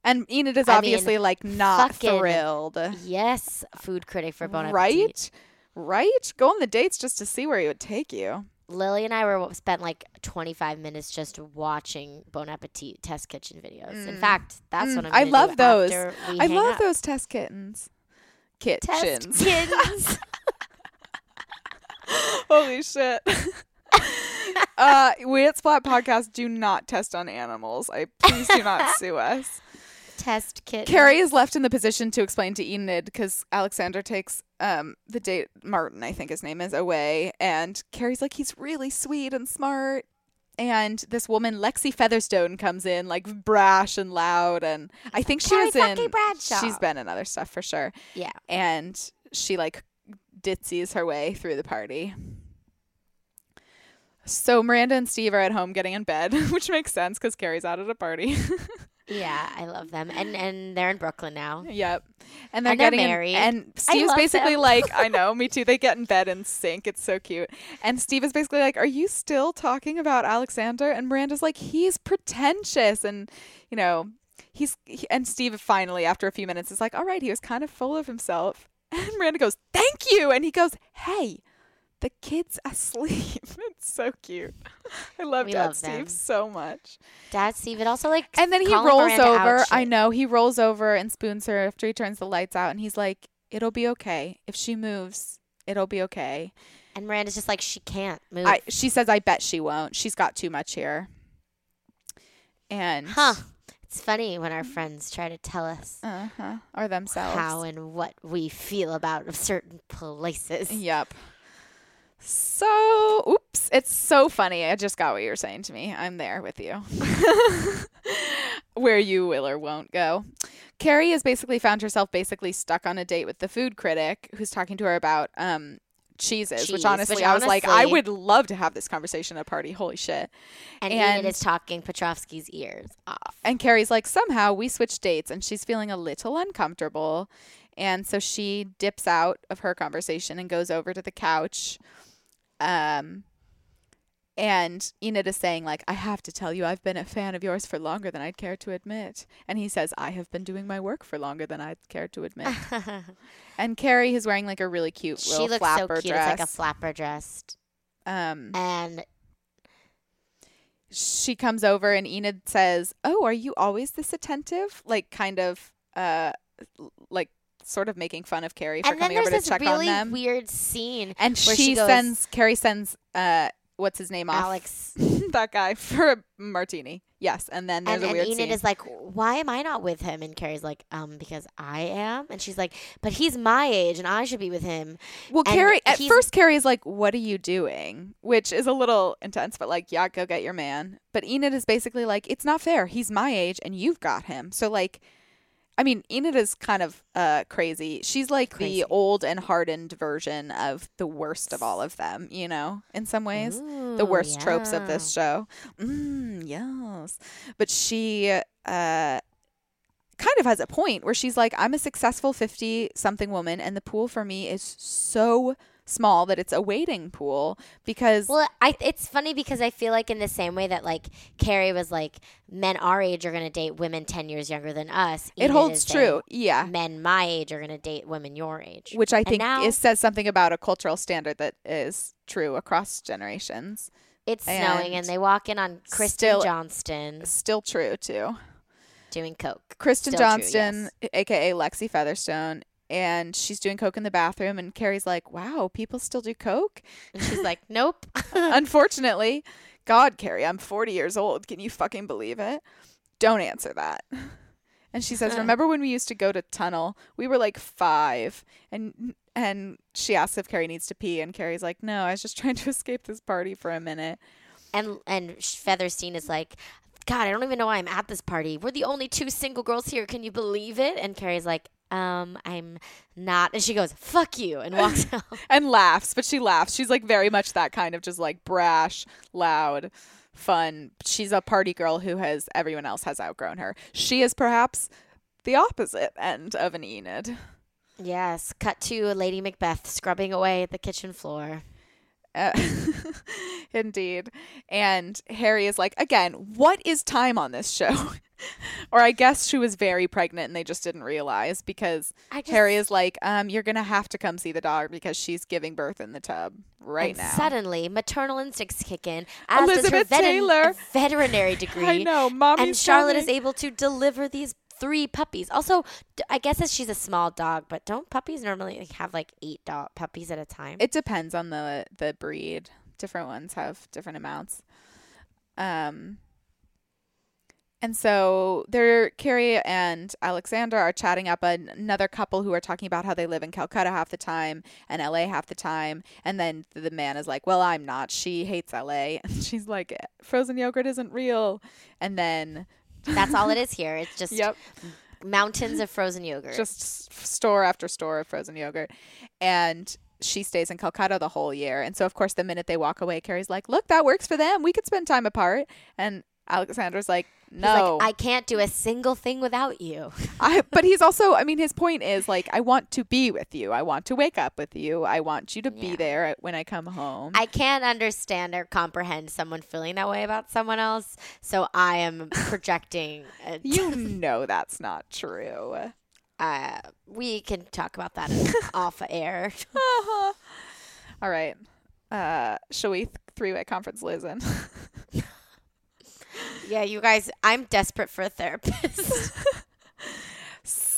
And Enid is I mean, obviously like not thrilled. Yes, food critic for Bon Appetit. right? Right? Go on the dates just to see where he would take you. Lily and I were spent like 25 minutes just watching Bon Appetit test kitchen videos. In fact, that's Mm, what I'm. I love those. I love up. those test kittens. test Kitchens. kittens. Holy shit. uh, we at Splat Podcast do not test on animals. I please do not sue us. test kit. Carrie is left in the position to explain to Enid because Alexander takes um the date Martin, I think his name is, away, and Carrie's like he's really sweet and smart. And this woman, Lexi Featherstone, comes in like brash and loud, and I think she Carrie was in. fucking Bradshaw. She's been in other stuff for sure, Yeah. and she like ditzies her way through the party. So Miranda and Steve are at home getting in bed, which makes sense because Carrie's out at a party. Yeah, I love them. And and they're in Brooklyn now. Yep. And they're And they're getting in- married. and Steve's basically like, I know, me too. They get in bed and sync. It's so cute. And Steve is basically like, Are you still talking about Alexander? And Miranda's like, He's pretentious and you know, he's he, and Steve finally after a few minutes is like, All right, he was kind of full of himself. And Miranda goes, Thank you and he goes, Hey, the kid's asleep. it's so cute. I love We Dad love Steve them. so much. Dad Steve, it also like And then he rolls over. I know. He rolls over and spoons her after he turns the lights out. And he's like, It'll be okay. If she moves, it'll be okay. And Miranda's just like she can't move. I, she says, I bet she won't. She's got too much here. And, huh. It's funny when our friends try to tell us Uh huh. Or themselves. how and what we feel about certain places. Yep. So, oops, it's so funny. I just got what you're saying to me. I'm there with you. Where you will or won't go. Carrie has basically found herself basically stuck on a date with the food critic who's talking to her about um cheeses, Cheese, which honestly which I was like, I would love to have this conversation at a party. Holy shit. And, And- Enid is talking Petrovsky's ears off. And Carrie's like, somehow we switched dates and she's feeling a little uncomfortable. And so she dips out of her conversation and goes over to the couch. Um, and Enid is saying, like, I have to tell you, I've been a fan of yours for longer than I'd care to admit. And he says, I have been doing my work for longer than I'd care to admit. and Carrie is wearing like a really cute she little looks so cute. dress. It's like a flapper dress. um, And she comes over and Enid says, "Oh, are you always this attentive?" Like kind of uh like sort of making fun of Carrie for and coming over to check really on them. weird scene and where she, she goes- sends Carrie sends uh what's his name off Alex that guy for a martini. Yes, and then there's and, a weird and Enid scene. is like, "Why am I not with him?" And Carrie's like, "Um, because I am." And she's like, "But he's my age, and I should be with him." well, and Carrie at first Carrie is like, "What are you doing?" Which is a little intense, but like, yeah, go get your man. But Enid is basically like, "It's not fair. He's my age, and you've got him." So like. I mean, Enid is kind of uh, crazy. She's like Crazy. the old and hardened version of the worst of all of them, you know, in some ways. the Ooh, worst tropes of this show. Mm, yes. But she uh, kind of has a point where she's like, I'm a successful 50 something woman, and the pool for me is so small that it's a waiting pool because. Well, I it's funny because I feel like in the same way that like Carrie was like, men our age are gonna date women ten years younger than us. it holds true. Yeah. Men my age are gonna date women your age. Which I And think now- is, says something about a cultural standard that is true across generations. It's snowing, and and they walk in on Kristen still- Johnston Still true, too. doing coke. Kristen Still true, Johnston, aka Lexi Featherstone, and she's doing coke in the bathroom, and Carrie's like, "Wow, people still do coke." And she's like, "Nope." Unfortunately, God, Carrie, I'm 40 years old. Can you fucking believe it? Don't answer that. And she says, "Remember when we used to go to tunnel? We were like five, and and she asks if Carrie needs to pee, and Carrie's like, "No, I was just trying to escape this party for a minute." and and Featherstein is like, God, I don't even know why I'm at this party. We're the only two single girls here. Can you believe it? And Carrie's like, um, I'm not. And she goes, fuck you, and walks out. and laughs, but she laughs. She's like very much that kind of just like brash, loud, fun. She's a party girl who has everyone else has outgrown her. She is perhaps the opposite end of an Enid. Yes. Cut to Lady Macbeth scrubbing away at the kitchen floor. Uh, indeed. And Harry is like, again, what is time on this show? or I guess she was very pregnant and they just didn't realize because just, Harry is like, um, you're going to have to come see the dog because she's giving birth in the tub right and now. Suddenly, maternal instincts kick in, as Elizabeth does her Taylor. veterinary degree. I know, mommy's and Charlotte is able to deliver these three puppies. Also, I guess that she's a small dog, but don't puppies normally have like eight dog puppies at a time? It depends on the the breed. Different ones have different amounts. Um and so they're Carrie and Alexander are chatting up an- another couple who are talking about how they live in Calcutta half the time and LA half the time. And then the man is like, Well, I'm not. She hates LA. And she's like, Frozen yogurt isn't real. And then That's all it is here. It's just Yep. mountains of frozen yogurt. just store after store of frozen yogurt. And she stays in Calcutta the whole year. And so, of course, the minute they walk away, Carrie's like, Look, that works for them. We could spend time apart. And Alexander's like, No. like, I can't do a single thing without you. I, but he's also, I mean, his point is like, I want to be with you. I want to wake up with you. I want you to be there when I come home. I can't understand or comprehend someone feeling that way about someone else, so I am projecting. a- you know that's not true. uh, we can talk about that off air. Uh-huh. All right. Uh, shall we three way conference Liz in? Yeah, you guys, I'm desperate for a therapist.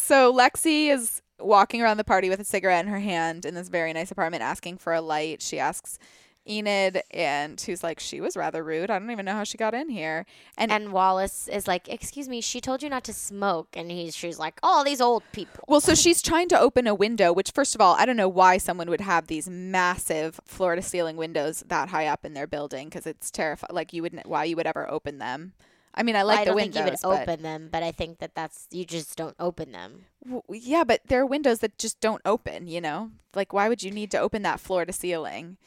So Lexi is walking around the party with a cigarette in her hand in this very nice apartment asking for a light. She asks Enid and who's like, She was rather rude. I don't even know how she got in here. And, and Wallace is like, "Excuse me, she told you not to smoke," and he's she's like, "Oh, these old people." well, so she's trying to open a window, which first of all, I don't know why someone would have these massive floor to ceiling windows that high up in their building because it's terrifying. Like you wouldn't why you would ever open them. I mean, I like I the don't think you would open them, but I think that that's you just don't open them. W- yeah, but there are windows that just don't open, you know? Like, why would you need to open that floor to ceiling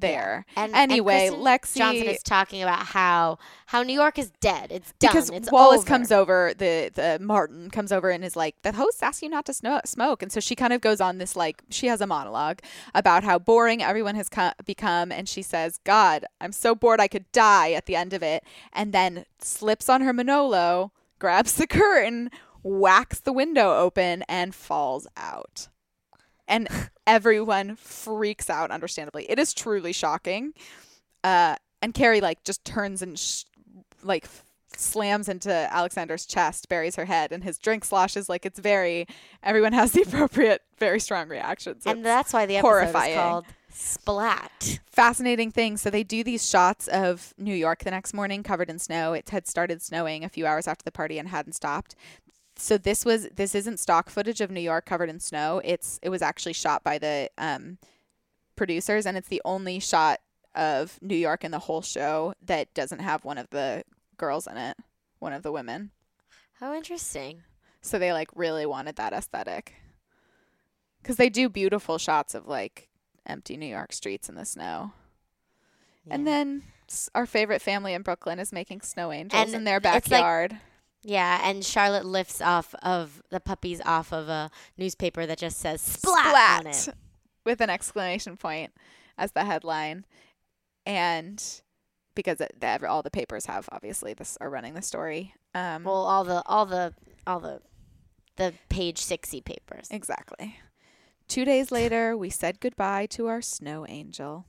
there? And anyway, and Lexi. Johnston is talking about how how New York is dead. It's done. because it's Wallace over. comes over, the the Martin comes over and is like, the host asked you not to sno- smoke, and so she kind of goes on this like she has a monologue about how boring everyone has co- become, and she says, "God, I'm so bored I could die at the end of it," and then slips on her Manolo, grabs the curtain, whacks the window open, and falls out. And everyone freaks out, understandably. It is truly shocking. Uh, and Carrie like just turns and sh- like slams into Alexander's chest, buries her head, and his drink sloshes. Like it's very. Everyone has the appropriate, very strong reactions. and It's that's why the episode horrifying. is called Splat. fascinating thing. So they do these shots of New York the next morning covered in snow. It had started snowing a few hours after the party and hadn't stopped. So this was this isn't stock footage of New York covered in snow. It's it was actually shot by the um, producers and it's the only shot of New York in the whole show that doesn't have one of the girls in it, one of the women. How interesting. So they like really wanted that aesthetic. Cuz they do beautiful shots of like empty New York streets in the snow. And then our favorite family in Brooklyn is making snow angels And in their it's like- backyard. Yeah, and Charlotte lifts off of the puppies off of a newspaper that just says splat, on it. with an exclamation point as the headline. And because it, the, all the papers have obviously this are running the story. Um, Well, all the all the all the the page sixty papers. exactly. Two days later, we said goodbye to our snow angel.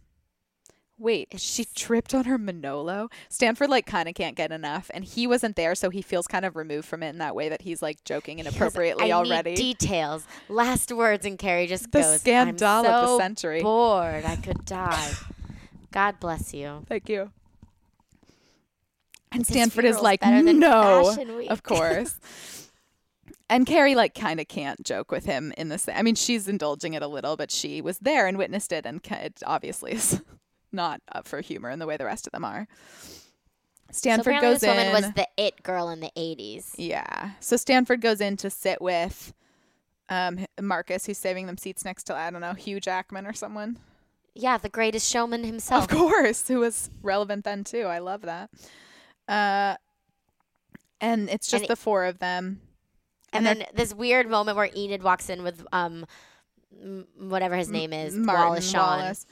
Wait, she tripped on her Manolo. Stanford like kind of can't get enough, and he wasn't there, so he feels kind of removed from it in that way that he's like joking He goes, inappropriately I already. Need details. Last words, and Carrie just the goes. scandal I'm so of the century. Bored, I could die. God bless you. Thank you. And Stanford is like, no, of course. and Carrie like kind of can't joke with him in this. I mean, she's indulging it a little, but she was there and witnessed it, and it obviously is not up for humor in the way the rest of them are. Stanford apparently goes this woman in. was the it girl in the eighties. yeah, so Stanford goes in to sit with um, Marcus, who's saving them seats next to I don't know Hugh Jackman or someone. Yeah, the greatest showman himself. Of course, who was relevant then too. I love that. Uh, and it's just And the four of them. And they're- then this weird moment where Enid walks in with um, whatever his name is, Martin Wallace Shawn. Wallace.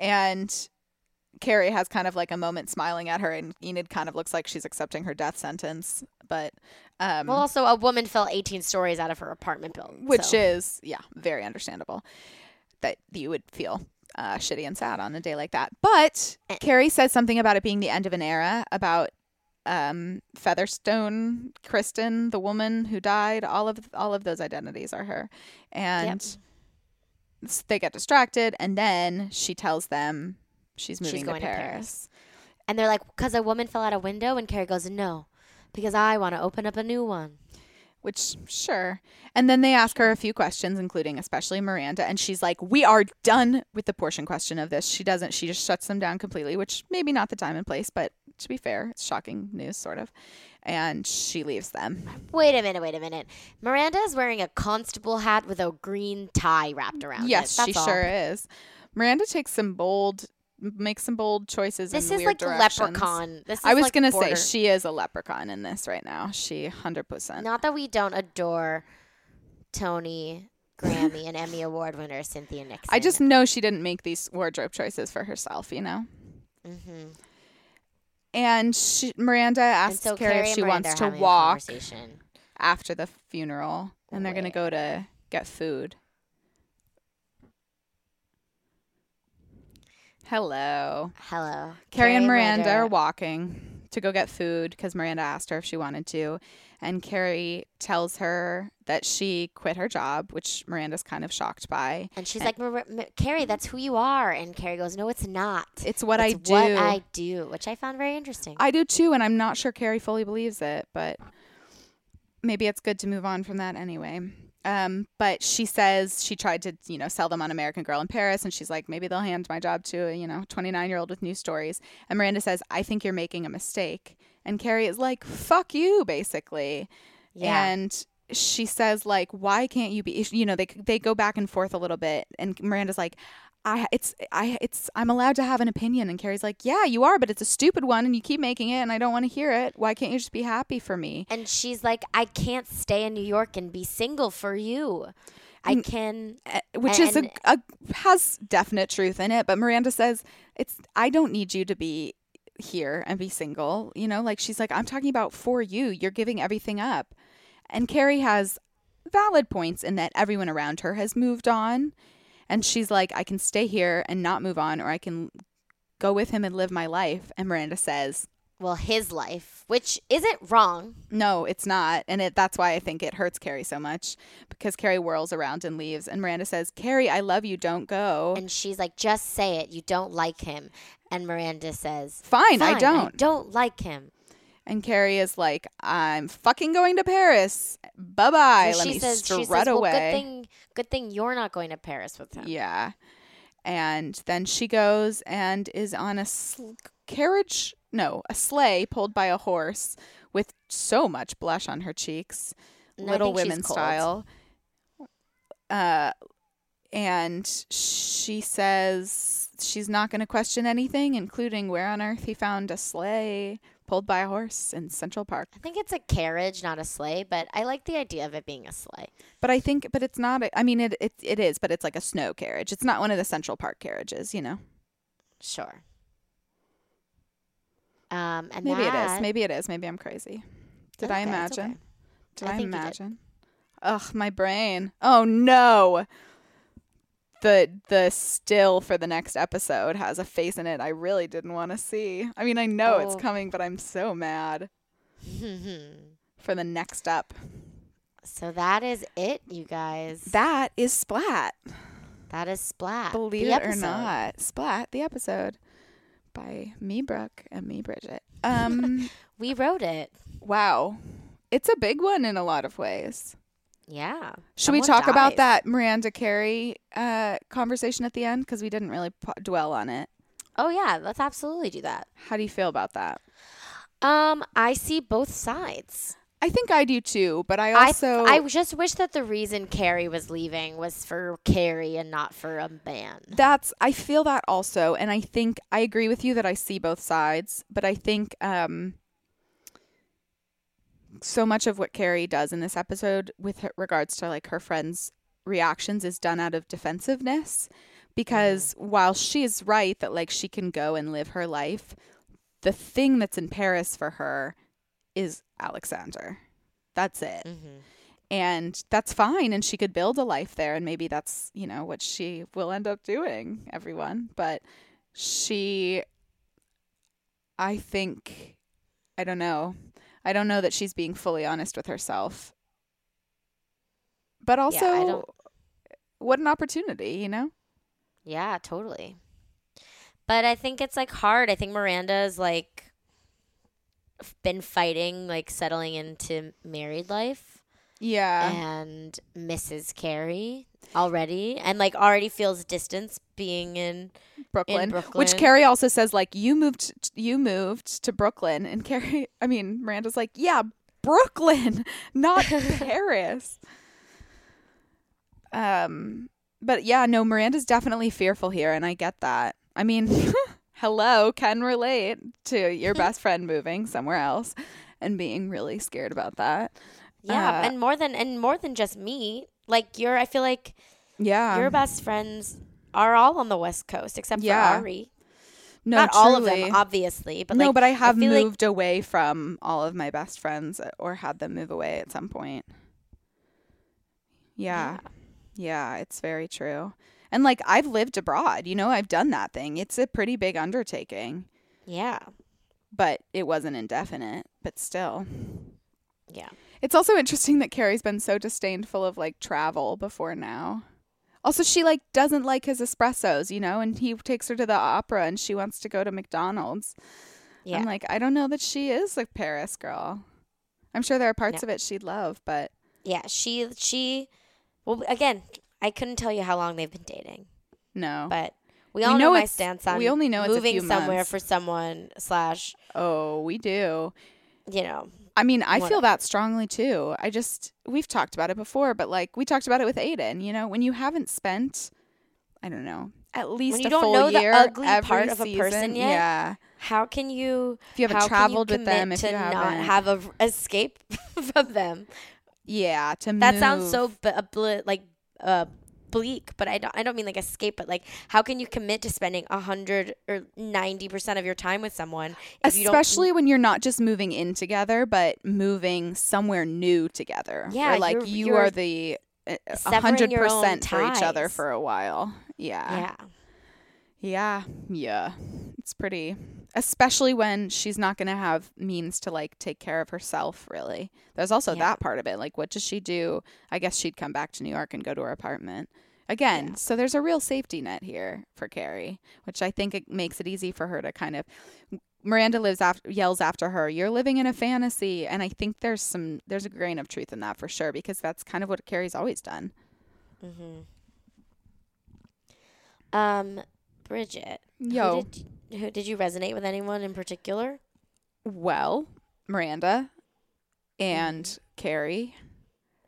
And Carrie has kind of like a moment smiling at her, and Enid kind of looks like she's accepting her death sentence. But, um, Well, also a woman fell 18 stories out of her apartment building, which so. is, yeah, very understandable that you would feel uh, shitty and sad on a day like that. But Eh. Carrie says something about it being the end of an era, about um, Featherstone, Kristen, the woman who died. All of all of those identities are her, and s- they get distracted, and then she tells them she's moving going to to Paris. Paris. and they're like, because a woman fell out a window, and Carrie goes, no, because I want to open up a new one. Which, sure. And then they ask her a few questions, including especially Miranda. And she's like, We are done with the portion question of this. She doesn't, she just shuts them down completely, which maybe not the time and place, but to be fair, it's shocking news, sort of. And she leaves them. Wait a minute, wait a minute. Miranda is wearing a constable hat with a green tie wrapped around yes, it. she That's all. sure is. Miranda takes some bold, makes some bold choices This is like directions. leprechaun. This is I was like going to border- say, she is a leprechaun in this right now. She 100%. Not that we don't adore Tony, Grammy, and Emmy Award winner Cynthia Nixon. I just know she didn't make these wardrobe choices for herself, you know? hmm And she, Miranda And asks so Carrie Carrie if she Miranda wants to walk after the funeral, and they're going to go to get food. Hello. Hello, Carrie and Miranda are walking to go get food because Miranda asked her if she wanted to. And Carrie tells her that she quit her job, which Miranda's kind of shocked by. And she's And- like, "Mar- Mar- Carrie, that's who you are. And Carrie goes, No, it's not. It's what I It's do. what I do, which I found very interesting. I do too, and I'm not sure Carrie fully believes it, but maybe it's good to move on from that anyway. Um, but she says she tried to, you know, sell them on American Girl in Paris, and she's like, maybe they'll hand my job to a, you know, 29 year old with new stories. And Miranda says, I think you're making a mistake. And Carrie is like, fuck you, basically. yeah. And she says, like, why can't you be, you know, they, they go back and forth a little bit. And Miranda's like, I, it's, I, it's, I'm allowed to have an opinion. And Carrie's like, yeah, you are, but it's a stupid one and you keep making it and I don't want to hear it. Why can't you just be happy for me? and she's like, I can't stay in New York and be single for you. I can. Uh, Which is a, a, has definite truth in it. But Miranda says, it's, I don't need you to be here and be single. You know, like she's like, I'm talking about for you. You're giving everything up. And Carrie has valid points in that everyone around her has moved on. And she's like, I can stay here and not move on, or I can go with him and live my life. And Miranda says, well, his life, which isn't wrong. No, it's not. And it that's why I think it hurts Carrie so much because Carrie whirls around and leaves and Miranda says, "Carrie, I love you, don't go." And she's like, just say it. You don't like him. And Miranda says, Fine, I don't. don't like him. And Carrie is like, "I'm fucking going to Paris. Bye-bye. So Let she me says, strut she says, well, away." good thing, good thing you're not going to Paris with him. Yeah. And then she goes and is on a sl- carriage, no, a sleigh pulled by a horse with so much blush on her cheeks, And Little Women style. Uh, and she says she's not going to question anything, including where on earth he found a sleigh pulled by a horse in Central Park. I think it's a carriage, not a sleigh, but I like the idea of it being a sleigh. But I think, but it's not. A, I mean, it, it it is, but it's like a snow carriage. It's not one of the Central Park carriages, you know. Sure. Um, and Maybe it that- is. Maybe it is. Maybe I'm crazy. Did I Okay, it's imagine? okay. Did I I, you did. imagine? Ugh, my brain. Oh no. The the still for the next episode has a face in it I really didn't want to see. I mean, I know Oh. it's coming, but I'm so mad for the next up. so that is it, you guys. That is Splat. that is Splat. Believe the it or not. Splat, the episode by me, Brooke, and me, Bridget. Um, We wrote it. wow. It's a big one in a lot of ways. Yeah. Should we talk about that Miranda Carrie uh, conversation at the end? Because we didn't really p- dwell on it. Oh yeah, let's absolutely do that. How do you feel about that? Um, I see both sides. I think I do too, but I I also I just wish that the reason Carrie was leaving was for Carrie and not for a man. that's I feel that also, and I think I agree with you that I see both sides, but I think um, so much of what Carrie does in this episode with her, regards to like her friends' reactions is done out of defensiveness because while she is right that like she can go and live her life, the thing that's in Paris for her is Alexander. That's it. Mm-hmm. and that's fine and she could build a life there and maybe that's you know what she will end up doing everyone but she i think i don't know i don't know that she's being fully honest with herself but also don't- what an opportunity you know Yeah, totally. But I think it's like hard. I think Miranda is like been fighting like settling into married life. Yeah. And Mrs. Carrie already. And like already feels distance being in brooklyn, which Brooklyn. carrie also says like you moved you moved to brooklyn. And carrie i mean miranda's like yeah brooklyn not paris. Um but yeah no miranda's definitely fearful here and i get that. I mean hello can relate to your best friend moving somewhere else and being really scared about that Yeah, Uh, and more than and more than just me. Like you're I feel like yeah your best friends are all on the West Coast except Yeah. for Ari. no Not all of them, obviously, but no, like but I have like- moved away from all of my best friends uh, or had them move away at some point. Yeah. Yeah, it's very true. And like I've lived abroad, you know, I've done that thing. It's a pretty big undertaking, yeah, but it wasn't indefinite, but still. yeah. It's also interesting that Carrie's been so disdainful of like travel before now. Also, she like doesn't like his espressos, you know, and he takes her to the opera and she wants to go to McDonald's. Yeah. I'm like, I don't know that she is a Paris girl. I'm sure there are parts No. of it she'd love, but Yeah, she she well again, I couldn't tell you how long they've been dating, no. but we We all know know, my stance on we only know it's a moving few somewhere months. for someone slash oh, we do. you know I mean, I feel that strongly too. I just we've talked about it before, but like we talked about it with Aidan. You know, when you haven't spent, I don't know, at least you a don't full know the year ugly every part of a season, person yet, yeah. how can you If you haven't traveled you with them, if to you not haven't, have a r- escape from them yeah, to that move. sounds so b- a bl- like uh bleak but I don't I don't mean like escape but like how can you commit to spending a hundred or ninety percent of your time with someone if you especially when you're not just moving in together, but moving somewhere new together. Yeah, like you're- you you're are the uh, a 100% for each other for a while. Yeah, yeah Yeah, yeah. It's pretty especially when she's not going to have means to like take care of herself really. There's also Yeah. that part of it. Like what does she do? I guess she'd come back to New York and go to her apartment. Again, Yeah. so there's a real safety net here for Carrie, which I think it makes it easy for her to kind of Miranda lives after yells after her, "You're living in a fantasy." And I think there's some there's a grain of truth in that for sure because that's kind of what Carrie's always done. Mm-hmm. Um, Bridget. Yo. Who did, who did you resonate with anyone in particular? Well, Miranda and Carrie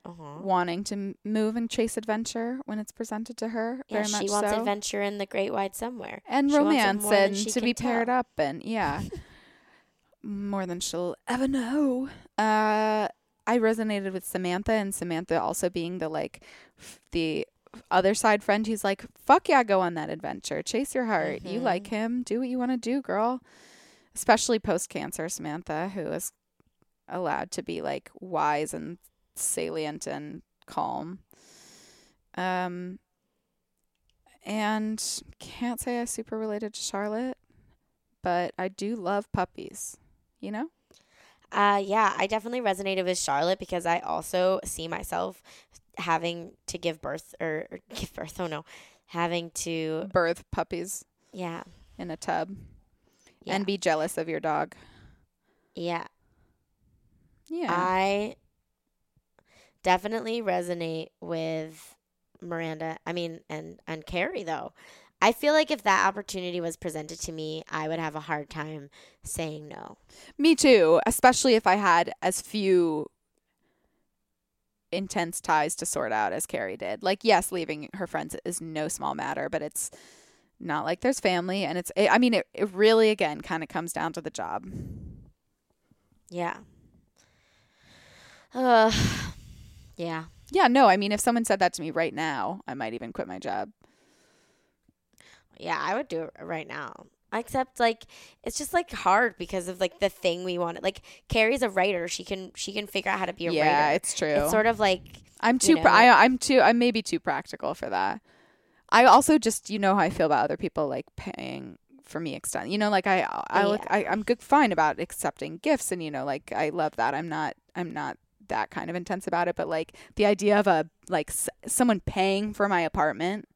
Uh-huh. wanting to move and chase adventure when it's presented to her. Yeah, very much she wants so. adventure in the great wide somewhere. and She romance and to be paired tell. up and yeah, more than she'll ever know. Uh, I resonated with Samantha and Samantha also being the like f- the other side friend who's like, "Fuck yeah, go on that adventure, chase your heart. You Mhm. like him, do what you want to do, girl." Especially post cancer, Samantha, who is allowed to be like wise and salient and calm. Um, and can't say I super related to Charlotte, but I do love puppies. You know? Uh, yeah, I definitely resonated with Charlotte because I also see myself having to give birth or, or give birth. Oh no, having to Birth puppies yeah in a tub yeah and be jealous of your dog. yeah. Yeah. I definitely resonate with Miranda. I mean, and and Carrie though. I feel like if that opportunity was presented to me, I would have a hard time saying no. Me too, especially if I had as few intense ties to sort out as Carrie did. Like, yes, leaving her friends is no small matter, but it's not like there's family. And it's, I mean, it, it really, again, kind of comes down to the job. Yeah. Uh, yeah. Yeah, no, I mean, if someone said that to me right now, I might even quit my job. Yeah, I would do it right now. Except like it's just like hard because of like the thing we wanted. Like Carrie's a writer; she can she can figure out how to be a yeah, writer. Yeah it's true. It's sort of like I'm you too. know. pra- I, I'm too. I'm maybe too practical for that. I also just, you know, how I feel about other people like paying for me extend. You know, like I, I, look, Yeah. I, I'm good, fine about accepting gifts, and you know, like I love that. I'm not, I'm not that kind of intense about it. But like the idea of a like s- someone paying for my apartment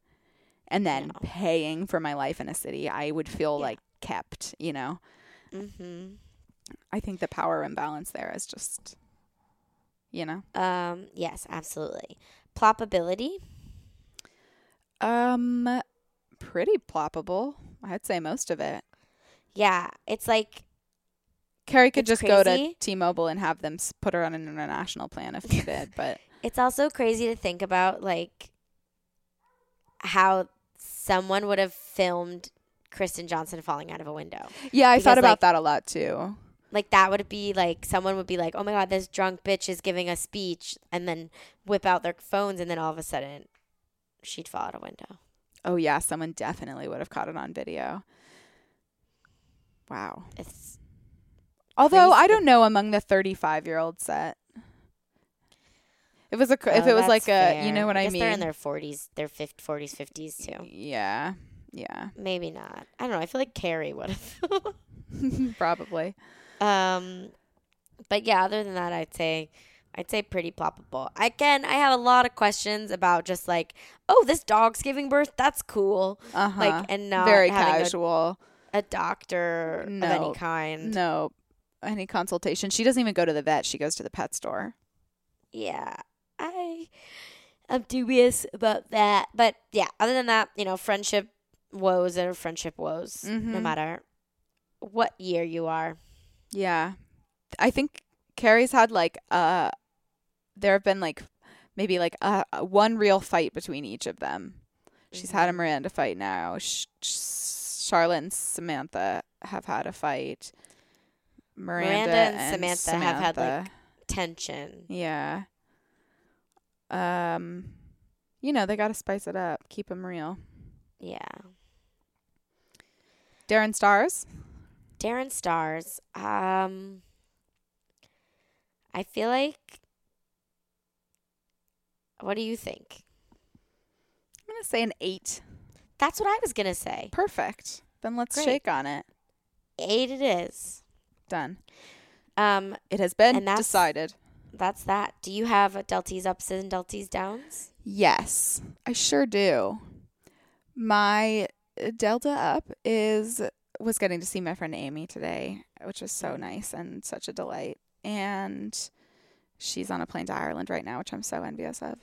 and then No. paying for my life in a city, I would feel Yeah. like kept. You know, hmm I think the power imbalance there is just, you know, um yes, absolutely. Plopability. um, pretty ploppable. I'd say most of it. Yeah, it's like Carrie could just go to. T-Mobile and have them put her on an international plan if needed. but it's also crazy to think about like how someone would have filmed Kristen Johnston falling out of a window. yeah, I thought about like- that a lot too. Like that would be like someone would be like, "Oh my god, this drunk bitch is giving a speech," and then whip out their phones, and then all of a sudden, she'd fall out a window. Oh yeah, someone definitely would have caught it on video. Wow. It's Although I don't know among the 35-year-old set. If it was a cr- if oh, it was like that's a, you know what I, guess mean? They're in their forties, their fifth, forties, fifties too. Yeah. Yeah. Maybe not. I don't know. I feel like Carrie would have. Probably. Um, but yeah, other than that, I'd say, I'd say pretty ploppable. Again, I have a lot of questions about just like, oh, this dog's giving birth. That's cool. Uh-huh. Like, and not very casual. a, a doctor of any kind. No. Any consultation. She doesn't even go to the vet. She goes to the pet store. Yeah, I, I'm dubious about that. But yeah, other than that, you know, friendship woes are friendship woes, no Mhm. matter what year you are. Yeah. I think Carrie's had like uh there have been like maybe like a one real fight between each of them. She's had a Mhm. Miranda fight now. Sh- Sh- Charlotte and Samantha have had a fight. Miranda, Miranda and Samantha have had, like, Tension. yeah. Um you know, they got to spice it up, keep them real. Yeah. Darren Stars? Darren Stars. Um, I feel like. What do you think? I'm going to say an 8. That's what I was gonna say. Perfect. Then let's Great. shake on it. Eight it is. Done. Um, It has been decided. That's that. Do you have Delties ups and Delties downs? Yes, I sure do. My Delta up is was getting to see my friend Amy today, which was so mm. nice and such a delight. And she's on a plane to Ireland right now, which I'm so envious of.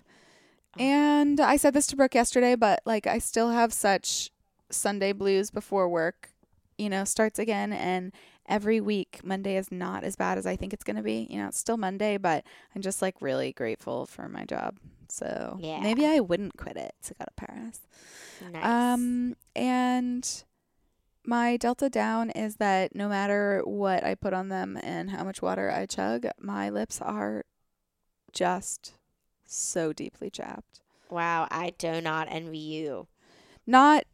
Oh. And I said this to Brooke yesterday, but like I still have such Sunday blues before work, you know, starts again and every week Monday is not as bad as I think it's going to be. You know, it's still Monday, but I'm just like really grateful for my job. So Yeah. maybe I wouldn't quit it to go to Paris. Nice. Um, and my delta down is that no matter what I put on them and how much water I chug, my lips are just so deeply chapped. wow, I do not envy you. Not,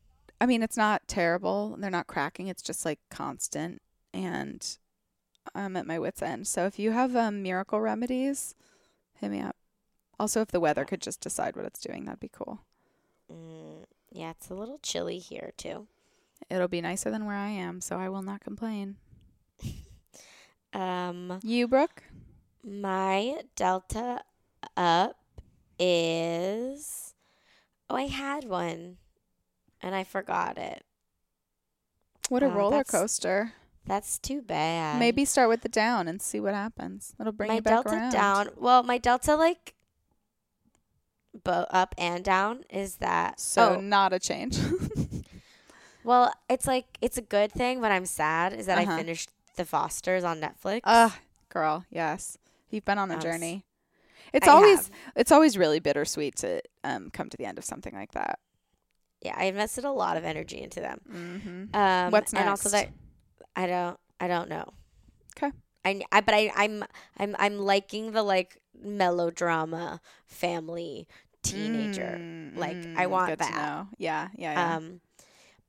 I mean, it's not terrible. They're not cracking. It's just like constant, and I'm at my wits' end. So if you have um, miracle remedies, hit me up. Also, if the weather could just decide what it's doing, that'd be cool. Mm, yeah, it's a little chilly here too. It'll be nicer than where I am, so I will not complain. Um, You, Brooke? my Delta up is. Oh, I had one, and I forgot it. What a Uh, roller coaster. That's too bad. Maybe start with the down and see what happens. It'll bring my you back delta around. down. Well, my delta like, bo- up and down is that. So oh, not a change. well, it's like it's a good thing, but I'm sad is that Uh-huh. I finished The Fosters on Netflix. Ugh, girl, yes. You've been on a was- journey. It's I always have. it's always really bittersweet to um come to the end of something like that. yeah, I invested a lot of energy into them. Mm-hmm. Um, What's And also that I don't, I don't know. 'Kay. I, I, but I, I'm, I'm, I'm liking the like melodrama family teenager. like, I want Mm, to that. Yeah, yeah, yeah. Um,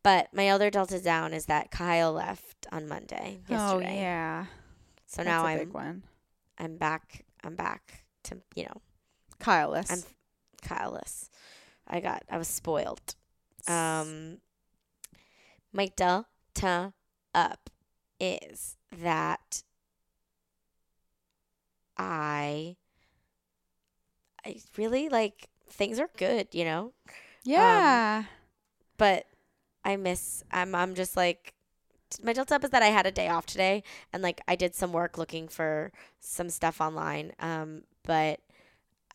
but my other delta down is that Kyle left on Monday yesterday. oh yeah. So That's now I'm. I'm back. I'm back to you know Kyleless. I'm Kyleless. I got. I was spoiled. Um, my delta up is that I I really like things are good, you know, yeah. but I miss. I'm. I'm just like. My delta up is that I had a day off today, and like I did some work looking for some stuff online. Um, but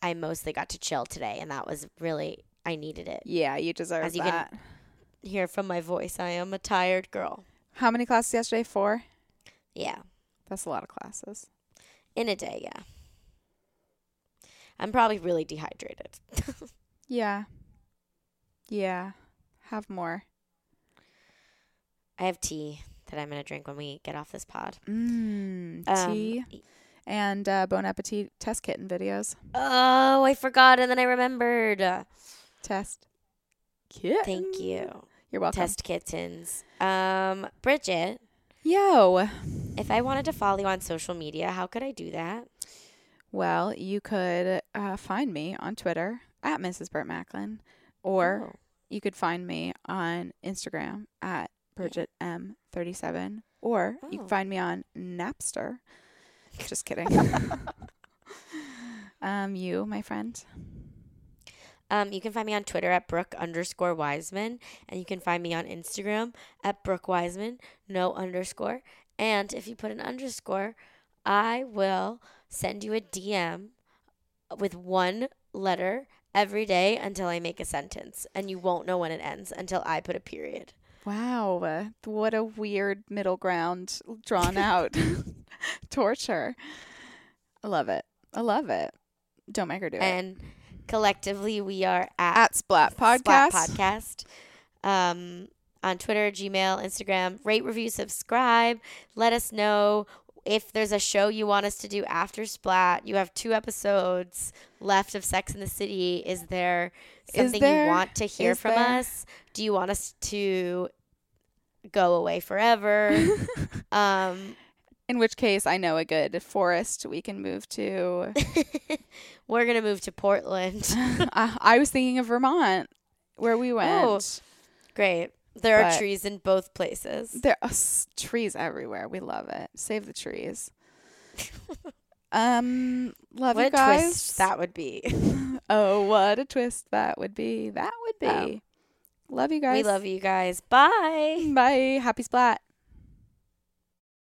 I mostly got to chill today, and that was really I needed it. yeah, you deserve As you can- that. hear from my voice. I am a tired girl. How many classes yesterday? Four? Yeah. That's a lot of classes. In a day, yeah. I'm probably really dehydrated. Yeah. Yeah. Have more. I have tea that I'm going to drink when we get off this pod. Mmm. Um, tea and uh, Bon Appetit test kitten videos. Oh, I forgot and then I remembered. Test. Kitten. Thank you. You're welcome. Test kittens. Um, Bridget, Yo. if I wanted to follow you on social media, how could I do that? Well, you could uh, find me on Twitter at Mrs. Burt Macklin, or Oh. you could find me on Instagram at Bridget M37, or you Oh. can find me on Napster. Just kidding. um, you, my friend. Um, you can find me on Twitter at Brooke underscore Wiseman, and you can find me on Instagram at Brooke Wiseman, no underscore. And if you put an underscore, I will send you a DM with one letter every day until I make a sentence, and you won't know when it ends until I put a period. Wow, what a weird middle ground drawn out torture. I love it. I love it. Don't make her do it. And collectively, we are at, At Splat Podcast. Splat Podcast. Um, on Twitter, Gmail, Instagram. Rate, review, subscribe. Let us know if there's a show you want us to do after Splat. You have two episodes left of Sex in the City. Is there something there? you want to hear from there? us? Do you want us to go away forever? um, In which case, I know a good forest we can move to. we're gonna move to Portland. I, I was thinking of Vermont, where we went. Oh. Great. There are trees in both places. There are s- trees everywhere. We love it. Save the trees. um, love what you a guys. twist that would be. oh, what a twist that would be. That would be. Oh. Love you guys. we love you guys. Bye. Bye. Happy splat.